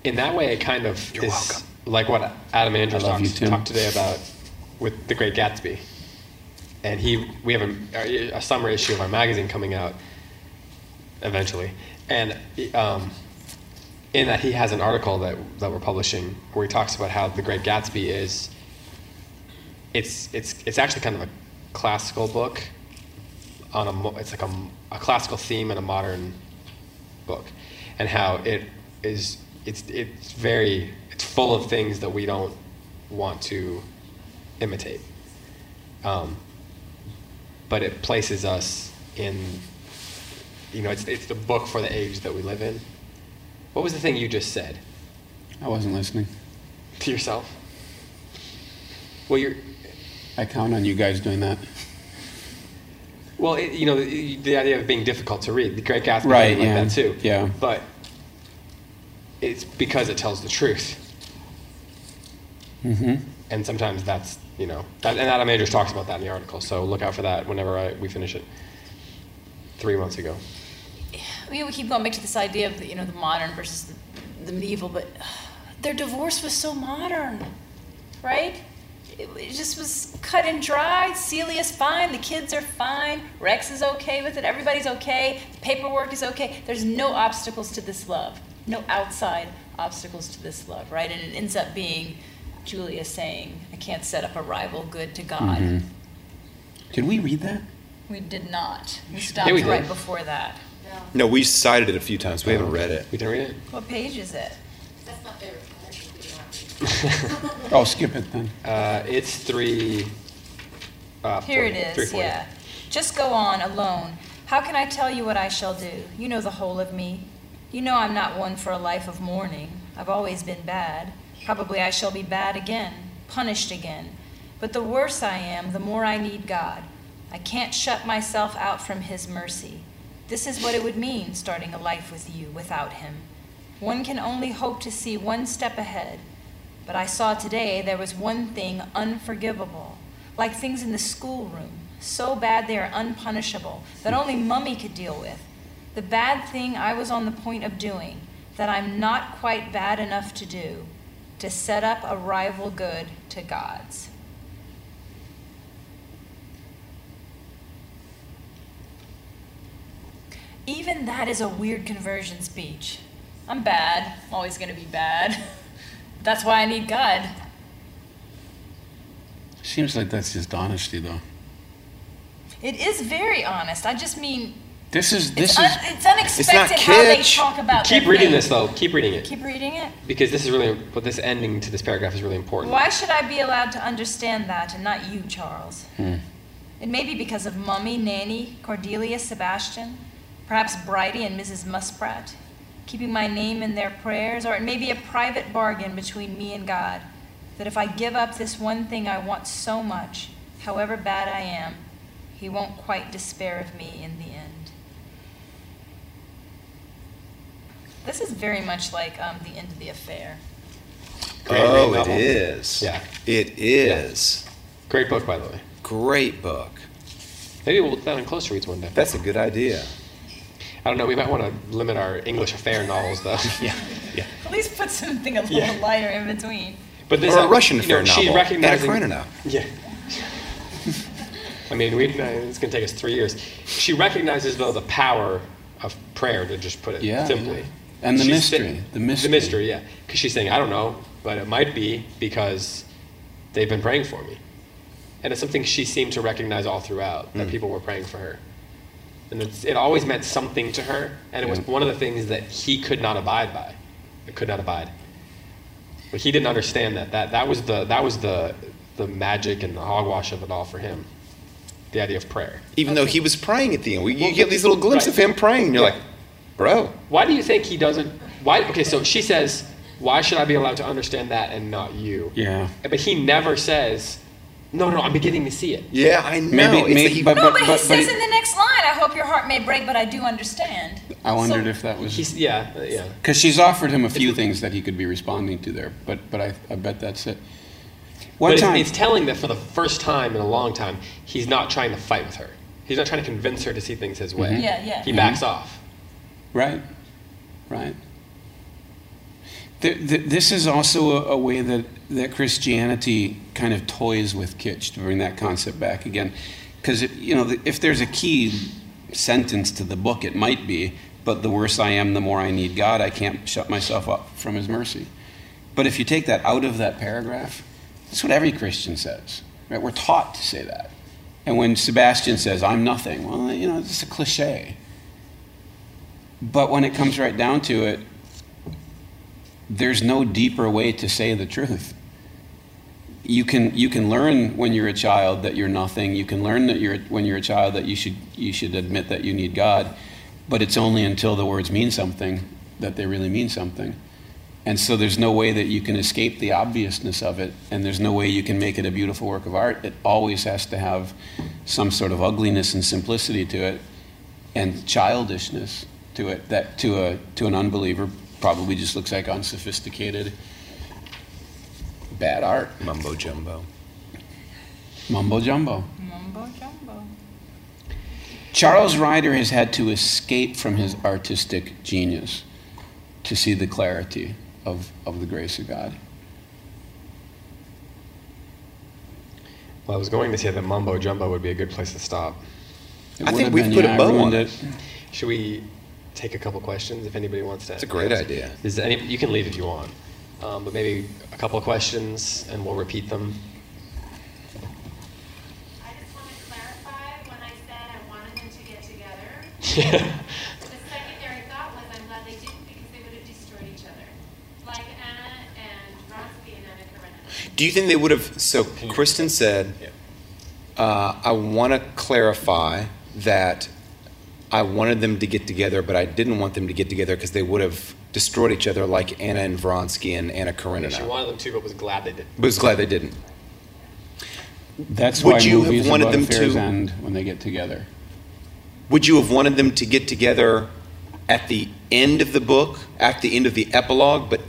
in that way, it kind of You're is welcome. like what Adam Andrews I love you, talked, today about with The Great Gatsby. And he, we have a, a summer issue of our magazine coming out eventually, and um, in that he has an article that that we're publishing where he talks about how The Great Gatsby is. It's it's it's actually kind of a classical book on a it's like a, a classical theme and a modern book and how it is it's it's very it's full of things that we don't want to imitate um, but it places us in you know it's it's the book for the age that we live in what was the thing you just said I wasn't listening. to yourself well you're I count on you guys doing that. Well, it, you know, the, the idea of it being difficult to read, The Great Gatsby, Right, like yeah, that too. yeah. But it's because it tells the truth. Mm-hmm. And sometimes that's, you know, that, and Adam Andrews talks about that in the article. So look out for that whenever I, we finish it. Three months ago. I mean, we keep going back to this idea of the, you know the modern versus the, the medieval, but their divorce was so modern, right? It, it just was cut and dry. Celia's fine. The kids are fine. Rex is okay with it. Everybody's okay. The paperwork is okay. There's no obstacles to this love. No outside obstacles to this love, right? And it ends up being Julia saying, "I can't set up a rival good to God." Mm-hmm. Did we read that? We did not. We stopped we right before that. No, we cited it a few times. We haven't read it. We didn't read it? What page is it? Oh, skip it then. Uh, it's three. Uh, Here 40, it is, yeah. Just go on, alone. How can I tell you what I shall do? You know the whole of me. You know I'm not one for a life of mourning. I've always been bad. Probably I shall be bad again, punished again. But the worse I am, the more I need God. I can't shut myself out from His mercy. This is what it would mean starting a life with you without Him. One can only hope to see one step ahead. But I saw today there was one thing unforgivable, like things in the schoolroom, so bad they are unpunishable, that only Mummy could deal with. The bad thing I was on the point of doing, that I'm not quite bad enough to do, to set up a rival good to God's. Even that is a weird conversion speech. I'm bad, I'm always gonna be bad. That's why I need God. Seems like that's just honesty, though. It is very honest. I just mean, This is it's, this un- is it's unexpected how they kitsch. talk about Keep reading faith. this though. Keep reading it Keep reading it. because this is really. But this ending to this paragraph is really important. Why should I be allowed to understand that and not you, Charles? Hmm. It may be because of Mummy, Nanny, Cordelia, Sebastian, perhaps Bridie and Mrs. Muspratt, keeping my name in their prayers, or it may be a private bargain between me and God that if I give up this one thing I want so much, however bad I am, He won't quite despair of me in the end. This is very much like um, the end of the affair. Great oh, it is. Yeah. It is. Great book, by the way. Great book. Maybe we'll look that in close reads one day. That's a good idea. I don't know. We might want to limit our English affair novels, though. Yeah. Yeah. At least put something a little Yeah. lighter in between. But this Or a uh, Russian you know, affair she novel. recognizing- Anna Karenina. Yeah. I mean, we, uh, it's going to take us three years. She recognizes, though, the power of prayer, to just put it Yeah, simply. yeah. And the mystery, saying- the mystery. The mystery, yeah. Because she's saying, I don't know, but it might be because they've been praying for me. And it's something she seemed to recognize all throughout, Hmm. that people were praying for her. And it's, it always meant something to her, and it was one of the things that he could not abide by. It could not abide. But he didn't understand that. That that was the that was the the magic and the hogwash of it all for him. The idea of prayer. Even though he was praying at the end, we, you Well, get these little glimpses right. of him praying, and you're Yeah. like, bro, Why do you think he doesn't? Why? Okay, so she says, "Why should I be allowed to understand that and not you?" yeah. But he never says, "No, no, I'm beginning to see it." yeah, I know. Maybe- It's that maybe- he- but- No, but, he but says he- in the next line, I hope your heart may break, but I do understand. I wondered So- if that was He's yeah, yeah. because she's offered him a few things that he could be responding to there, but but I, I bet that's it. One but time, It's, it's telling that for the first time in a long time, he's not trying to fight with her. He's not trying to convince her to see things his way. Mm-hmm. Yeah, yeah. He mm-hmm. backs off. Right, right. Th- th- this is also a, a way that, that Christianity kind of toys with kitsch to bring that concept back again. Because, you know, if there's a key sentence to the book, it might be, but the worse I am, the more I need God. I can't shut myself up from His mercy. But if you take that out of that paragraph, that's what every Christian says. Right? We're taught to say that. And when Sebastian says, I'm nothing, well, you know, it's a cliche. But when it comes right down to it, there's no deeper way to say the truth. You can, you can learn when you're a child that you're nothing. You can learn that you're, when you're a child that you should, you should admit that you need God. But it's only until the words mean something that they really mean something. And so there's no way that you can escape the obviousness of it, and there's no way you can make it a beautiful work of art. It always has to have some sort of ugliness and simplicity to it, and childishness to it that to a to an unbeliever probably just looks like unsophisticated bad art. mumbo jumbo. Mumbo jumbo. Mumbo jumbo. Charles Ryder has had to escape from his artistic genius to see the clarity of, of the grace of God. Well, I was going to say that mumbo jumbo would be a good place to stop. It I think we've put a bow on it. Should we take a couple questions if anybody wants to? It's a great idea. Is any? You can leave if you want, um, but maybe a couple of questions and we'll repeat them. I just want to clarify when I said I wanted them to get together. Yeah. The secondary thought was I'm glad they didn't because they would have destroyed each other. Like Anna and Raspina Do you think they would have? So Kristen said, uh, "I want to clarify that I wanted them to get together, but I didn't want them to get together because they would have destroyed each other, like Anna and Vronsky and Anna Karenina." She wanted them to, but was glad they didn't. But was glad they didn't. That's Would why you have movies wanted about them to- end when they get together. Would you have wanted them to get together at the end of the book, at the end of the epilogue, but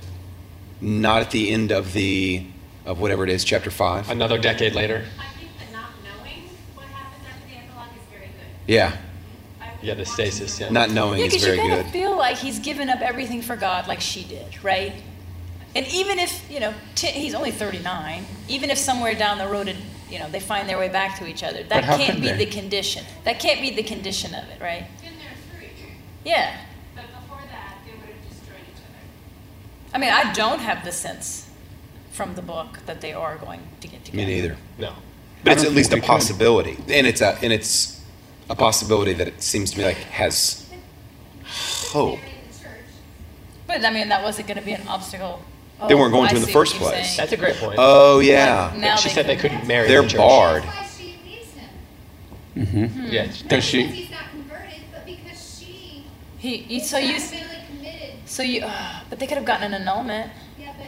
not at the end of the of whatever it is, chapter five? Another decade later. I think the not knowing what happens after the epilogue is very good. Yeah, I would Yeah, the want stasis. to- Yeah. not knowing Yeah, is because you very kind good. feel like he's given up everything for God, like she did, right? And even if you know t- he's only 39, even if somewhere down the road, it, you know, they find their way back to each other, that can't be they? the condition. That can't be the condition of it, right? Been there Yeah. but before that, they would have destroyed each other. I mean, I don't have the sense from the book that they are going to get together. Me neither. No. But it's at least a think could. possibility, and it's a and it's a possibility that it seems to me like has hope. Married in the church. But I mean, that wasn't going to be an obstacle. They Oh, weren't going I to in the first place. saying. That's a great point. Oh yeah, Now she they said they couldn't marry they're the barred. That's why she leaves him. Yeah. Does Not because she? he's not converted, but because she He, he- is so you, committed. so you, uh, but they could have gotten an annulment. Yeah, but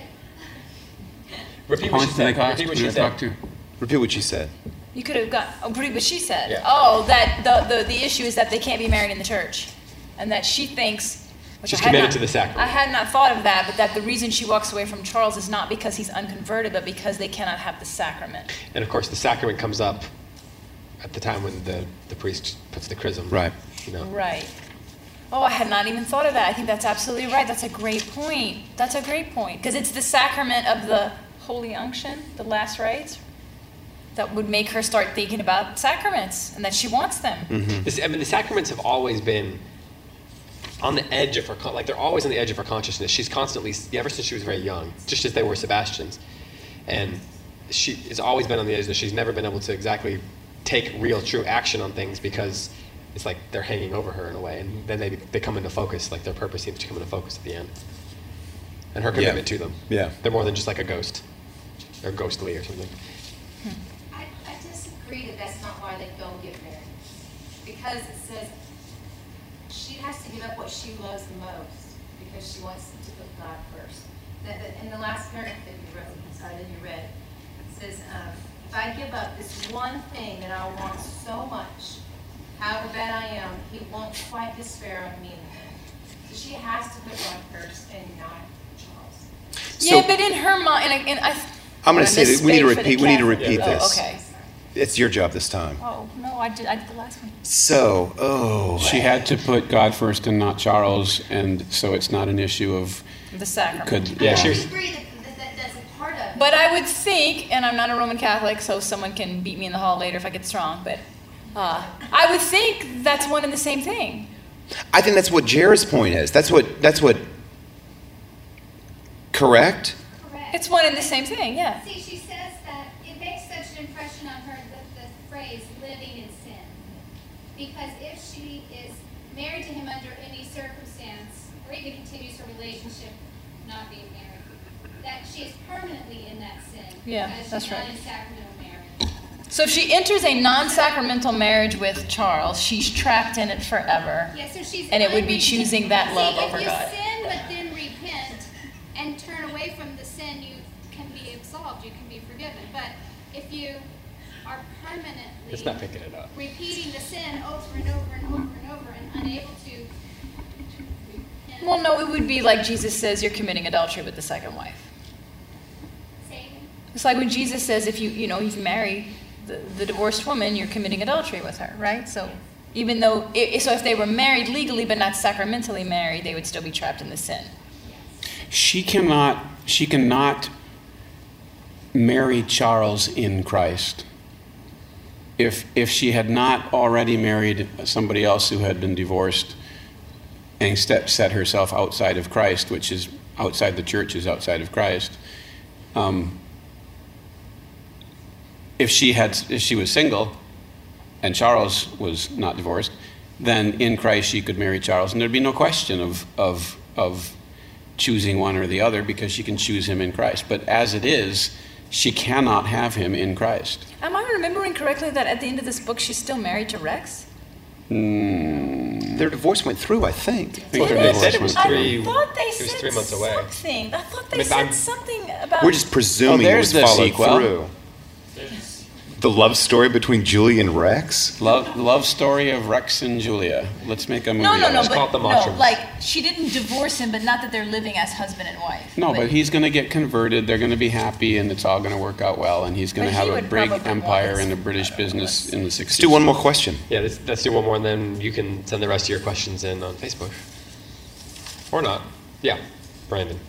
Repeat what she said. Repeat what she said. Repeat what you said. You could have got. Oh, pretty. What she said. Yeah. Oh, that the, the the issue is that they can't be married in the church, and that she thinks. which She's I had committed not- to the sacrament. I had not thought of that, but that the reason she walks away from Charles is not because he's unconverted, but because they cannot have the sacrament. And of course, the sacrament comes up at the time when the, the priest puts the chrism. Right. You know. Right. Oh, I had not even thought of that. I think that's absolutely right. That's a great point. That's a great point because it's the sacrament of the holy unction, the last rites, that would make her start thinking about sacraments and that she wants them. Mm-hmm. This, I mean, the sacraments have always been on the edge of her, con- like they're always on the edge of her consciousness. She's constantly, ever since she was very young, just as they were Sebastian's, and she has always been on the edge that she's never been able to exactly take real, true action on things because it's like they're hanging over her in a way, and then they they come into focus, like their purpose seems to come into focus at the end, and her commitment to them. Yeah. they're more than just like a ghost, or ghostly or something. I, I disagree that that's not why they don't get married. Because it says she has to give up what she loves the most because she wants to put God first. That, that in the last paragraph that you wrote, I'm sorry, that you read, it says, um, if I give up this one thing that I want so much, however bad I am, he won't quite despair of me in the end. So she has to put God first and not Charles. yeah, but in her mind, and I, and I I'm going to say that we need to misspoke for the repeat. We need to Catholic- repeat oh, this. Okay. It's your job this time. Oh no, I did. I did the last one. So, oh, She had to put God first and not Charles, and so it's not an issue of The sacrament. could. Yeah, Yeah, she I agree that, that, that that's a part of. But I would think, and I'm not a Roman Catholic, so someone can beat me in the hall later if I get strong. But uh, I would think that's one and the same thing. I think that's what Jared's point is. That's what. That's what. Correct. Correct. It's one and the same thing. Yeah. See, she says that it makes such an impression on her that the phrase living in sin. Because if she is married to him under any circumstance, or even continues her relationship not being married, that she is permanently in that sin. Yeah, that's right. So if she enters a non-sacramental marriage with Charles, she's trapped in it forever. Yeah, so she's And it would be choosing that love See, over God. If you sin but then repent and turn away from the sin, you can be absolved, you can be forgiven. But if you permanently It's not picking it up. repeating the sin over and over and over and over and unable to repent, Well, no, it would be like Jesus says, you're committing adultery with the second wife. say again? It's like when Jesus says, if you, you know, if you marry the, the divorced woman, you're committing adultery with her, right? So even though, i so if they were married legally but not sacramentally married, they would still be trapped in the sin. she cannot. She cannot marry Charles in Christ. If if she had not already married somebody else who had been divorced and step, set herself outside of Christ, which is outside the church, is outside of Christ. Um, if she had, if she was single, and Charles was not divorced, then in Christ she could marry Charles, and there'd be no question of of of choosing one or the other because she can choose him in Christ. But as it is, she cannot have him in Christ. Am I remembering correctly that at the end of this book she's still married to Rex? Mm, Their divorce went through, I think. Well, They said it was I three. I thought they it was said three months away. something. I thought they I mean, said I'm- something about. We're just presuming Oh, it was the followed sequel. through. The love story between Julie and Rex? love, love story of Rex and Julia. Let's make a movie. no, no, no, it. but call it no, like she didn't divorce him, but not that they're living as husband and wife. No, but he's going to get converted. They're going to be happy, and it's all going to work out well. And he's going to have a big empire want in the. British business in the 60s. Let's do one more question. Yeah, let's, let's do one more, and then you can send the rest of your questions in on Facebook. Or not. Yeah, Brandon.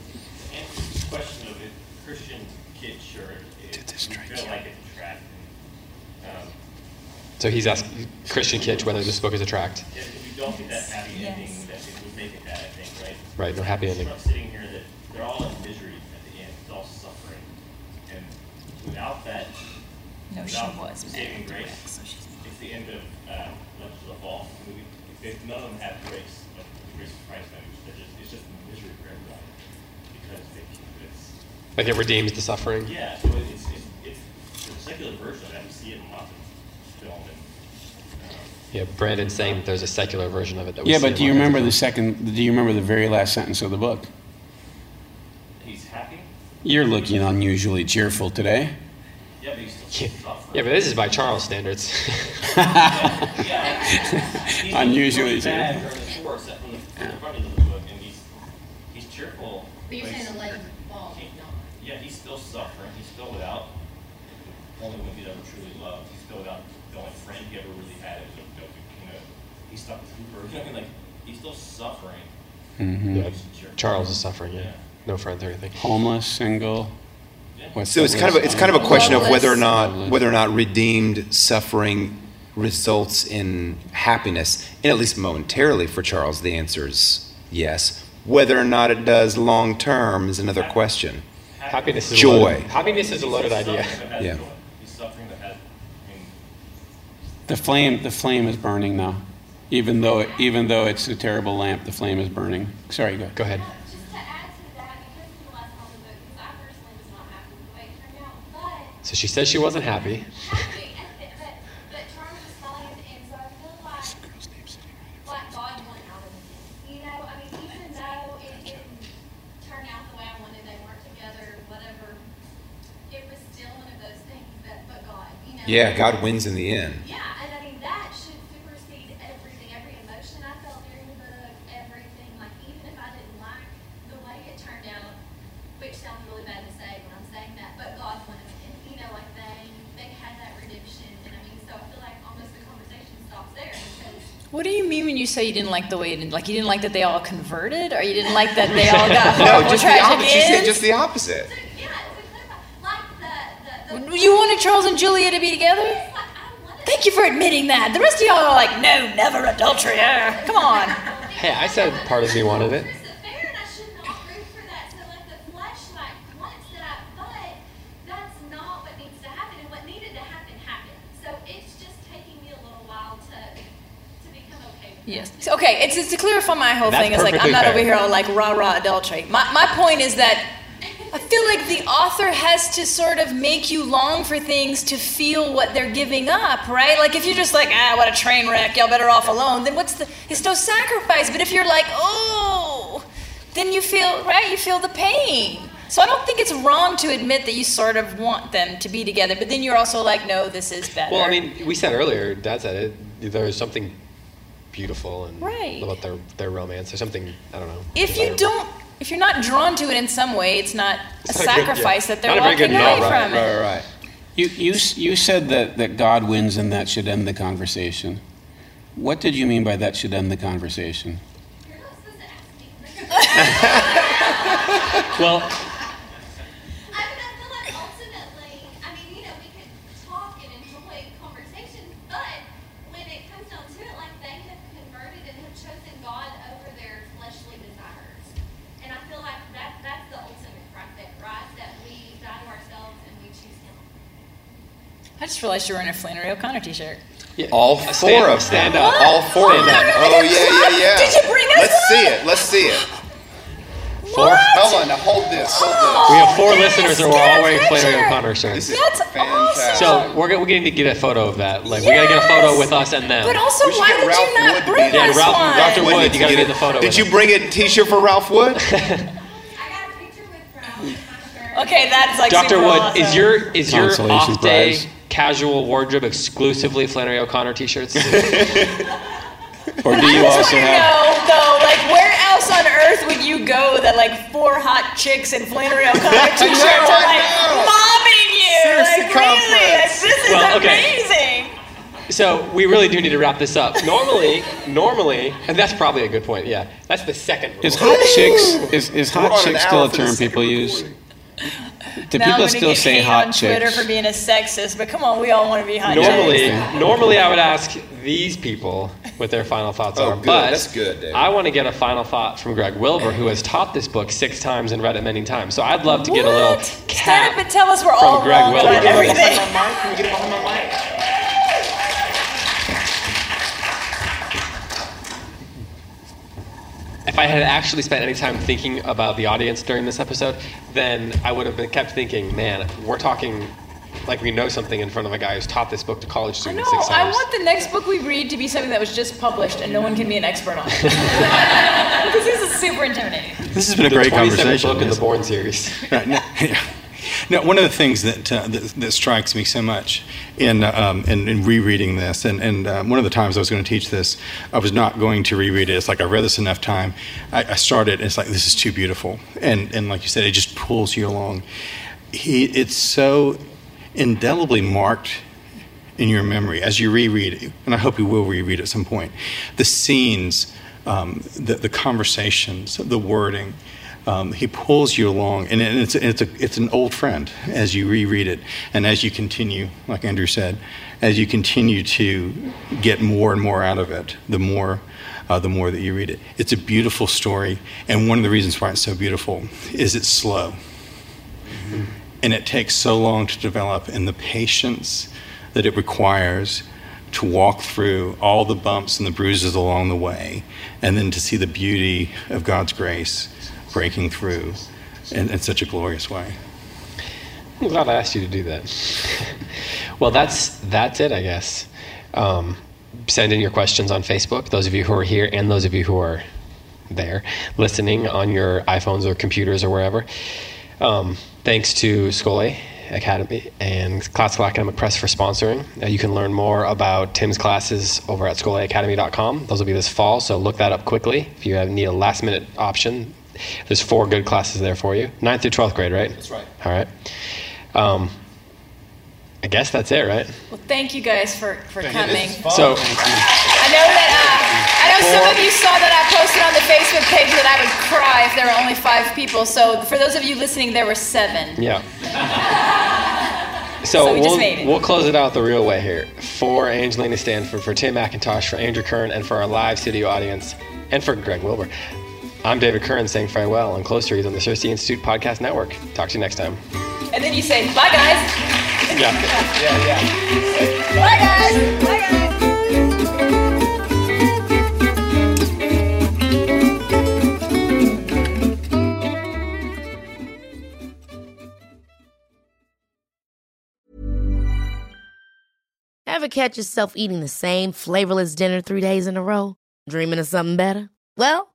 And question of it, Christian kid shirt. It, Did this we strike feel you? like it's attractive. Um, So he's asking Christian Kitch whether this book is a tract. if if you don't get that happy Yes. ending, that it would make it that, I think, right? Right, no happy ending. I'm sitting here that they're all in misery at the end, it's all suffering. And without that, No, she without was saving married grace, Rex, so she's it's the end of uh, Legends of the Fall. movie. If none of them have grace, like the grace of Christ, then it's just, it's just misery for everybody. Because they, it's, Like it redeems the suffering. Yeah, so it's, it's, it's, it's a secular version of that. You see it in lots of film and, Yeah, Brandon's saying that there's a secular version of it that we Yeah, but do you remember the second? Do you remember the very last sentence of the book? he's happy. You're looking unusually cheerful today. Yeah, but Yeah, yeah, but this is by Charles standards. Yeah. He's Unusually cheerful. during the course from the, from the front end of the book, and he's, he's cheerful. But you're saying the legend of the fall, he's not. Yeah, he's still suffering. He's still without the only one he's ever truly loved. He's still without the only friend he ever really had. Is a, you know, he's stuck with Hooper. You know, I mean, like he's still suffering. Mm-hmm. Yeah, He's cheerful. Charles is suffering, yeah. Yeah. No friends or anything. Homeless, single. What's So it's kind of a, it's kind of a question of whether or not whether or not redeemed suffering results in happiness, and at least momentarily for Charles, the answer is yes. Whether or not it does long term is another question. Happiness is Joy. A loaded, happiness is a loaded idea. suffering that has Yeah. joy. He's suffering that has. I mean, The flame, the flame is burning now. Even though, it, even though it's a terrible lamp, the flame is burning. Sorry, go. Go ahead. So she add she wasn't happy. Yeah, God wins in the book, because I personally was not happy with the way it turned out, but So she says she wasn't happy. happy, and th- but, but Charlie was fine, and so I feel like, like God went out of it. You know, I mean, even though it didn't turn out the way I wanted, they weren't together, whatever, it was still one of those things that, but God, you know. Yeah, God wins in the end. Yeah, and I mean that should supersede everything, every emotion I felt during the book, everything. Like even if I didn't like the way it turned out, which sounds really bad to say when I'm saying that, but God wanted it. You know, like they they had that redemption, and I mean, so I feel like almost the conversation stops there because What do you mean when you say you didn't like the way it ended? Like you didn't like that they all converted, or you didn't like that they all got No, just the tragic opposite. She said just the opposite. You wanted Charles and Julia to be together? like I wanted. Thank you for admitting that. The rest of y'all are like, no, never adultery. Come on. Hey, I said part of me wanted it. persevere and I should not root for that. So like the flesh like wants that, but that's not what needs to happen. And what needed to happen happened. So it's just taking me a little while to to become okay with Yes. So, Okay, it's, it's to clarify my whole That's thing. It's like I'm not fair. over here all like rah rah adultery. My my point is that I feel like the author has to sort of make you long for things to feel what they're giving up, right? Like if you're just like, ah, what a train wreck, y'all better off alone, then what's the it's no sacrifice. But if you're like, oh, then you feel right, you feel the pain. So I don't think it's wrong to admit that you sort of want them to be together, but then you're also like, no, this is better. Well, I mean, we said earlier, Dad said it. There's something beautiful and Right. about their their romance. or something I don't know. If you desirable. don't, if you're not drawn to it in some way, it's not a It's not a good- sacrifice yeah. that they're Not a very walking away no, from Right, right, right. You, you, you said that, that God wins and that should end the conversation. What did you mean by that should end the conversation? You're not supposed to ask me. Well, I mean, I feel like ultimately, I mean, you know, we could talk and enjoy conversations, but when it comes down to it, like they have converted and have chosen God over their fleshly desires. And I feel like that that's the ultimate right there, right? That we die to ourselves and we choose Him. I just realized you were in a Flannery O'Connor t-shirt. yeah, All a four stand, of stand them. up. All four of oh them. Oh yeah, yeah, yeah. Did you bring us Let's see it. Let's see it. Four? Hold on, now hold this. Hold this. Oh, we have four listeners and we're all wearing Flannery O'Connor shirts. That's fantastic. So we're gonna, we need to get a photo of that. Like we gotta get a photo with us and them. But also, why get did Ralph you not Wood bring be there. us yeah, Ralph, one? Dr. Wood Wood, you gotta get get the photo. Did you us. bring a T-shirt for Ralph Wood? I got a picture with Ralph. Okay, that's like Dr. super Wood, awesome. is your is your Consolation off day prize. Casual wardrobe exclusively Flannery O'Connor t-shirts? Or do I you just also want to have? know though, like where else on earth would you go that like four hot chicks in Flannery O'Connor t-shirts are like mobbing you? Seriously, like really? Like, this is Well, okay. amazing. so we really do need to wrap this up. Normally, normally, and that's probably a good point. Yeah, that's the second. rule. Is hot chicks is, is hot chicks still a term second people use? recording. Do now people I'm still get say hot on Twitter for being a sexist, but come on, we all want to be hot Normally, chicks. normally I would ask these people what their final thoughts Oh, are. good. But That's good, David. I want to get a final thought from Greg Wilbur, who has taught this book six times and read it many times. So I'd love to get a little What? Stand up and tell us we're all Greg wrong Wilbur. about Can we everything. Can we get it behind my mic? If I had actually spent any time thinking about the audience during this episode, then I would have been kept thinking, man, we're talking like we know something in front of a guy who's taught this book to college No, students six I want the next book we read to be something that was just published and no one can be an expert on. because this is super intimidating. This has been a the great 27th conversation. book in the yes. Born series. Right, no, yeah. No, one of the things that, uh, that that strikes me so much in um, in, in rereading this, and, and um, one of the times I was going to teach this, I was not going to reread it. It's like I read this enough time. I, I started. And it's like this is too beautiful, and and like you said, it just pulls you along. He, it's so indelibly marked in your memory as you reread it, and I hope you will reread at some point. The scenes, um, the, the conversations, the wording. Um, he pulls you along, and it's it's a it's an old friend as you reread it, and as you continue, like Andrew said, as you continue to get more and more out of it, the more uh, the more that you read it. It's a beautiful story, and one of the reasons why it's so beautiful is it's slow and it takes so long to develop and the patience that it requires to walk through all the bumps and the bruises along the way and then to see the beauty of god's grace breaking through in, in such a glorious way I'm glad I asked you to do that. well, that's that's it, I guess. Um, send in your questions on Facebook. Those of you who are here, and those of you who are there listening on your iPhones or computers or wherever. Um, thanks to Schole Academy and Classical Academic Press for sponsoring. Uh, you can learn more about Tim's classes over at scholeacademy.com. Those will be this fall, so look that up quickly if you have, need a last minute option. There's four good classes there for you. 9th through 12th grade, right? That's right. All right. Um, I guess that's it, right? Well, thank you guys for, for coming. So, I know that uh, I know some of you saw that I posted on the Facebook page that I would cry if there were only five people. So for those of you listening, there were seven. yeah. So So, we we'll, made it. we'll close it out the real way here. For Angelina Stanford, for Tim McIntosh, for Andrew Kern, and for our live studio audience, and for Greg Wilbur. I'm David Kern saying farewell on Close Reads on the CiRCE Institute Podcast Network. Talk to you next time. And then you say, bye guys. Yeah. Yeah, yeah. Bye guys. Bye guys. Ever catch yourself eating the same flavorless dinner three days in a row? Dreaming of something better? Well,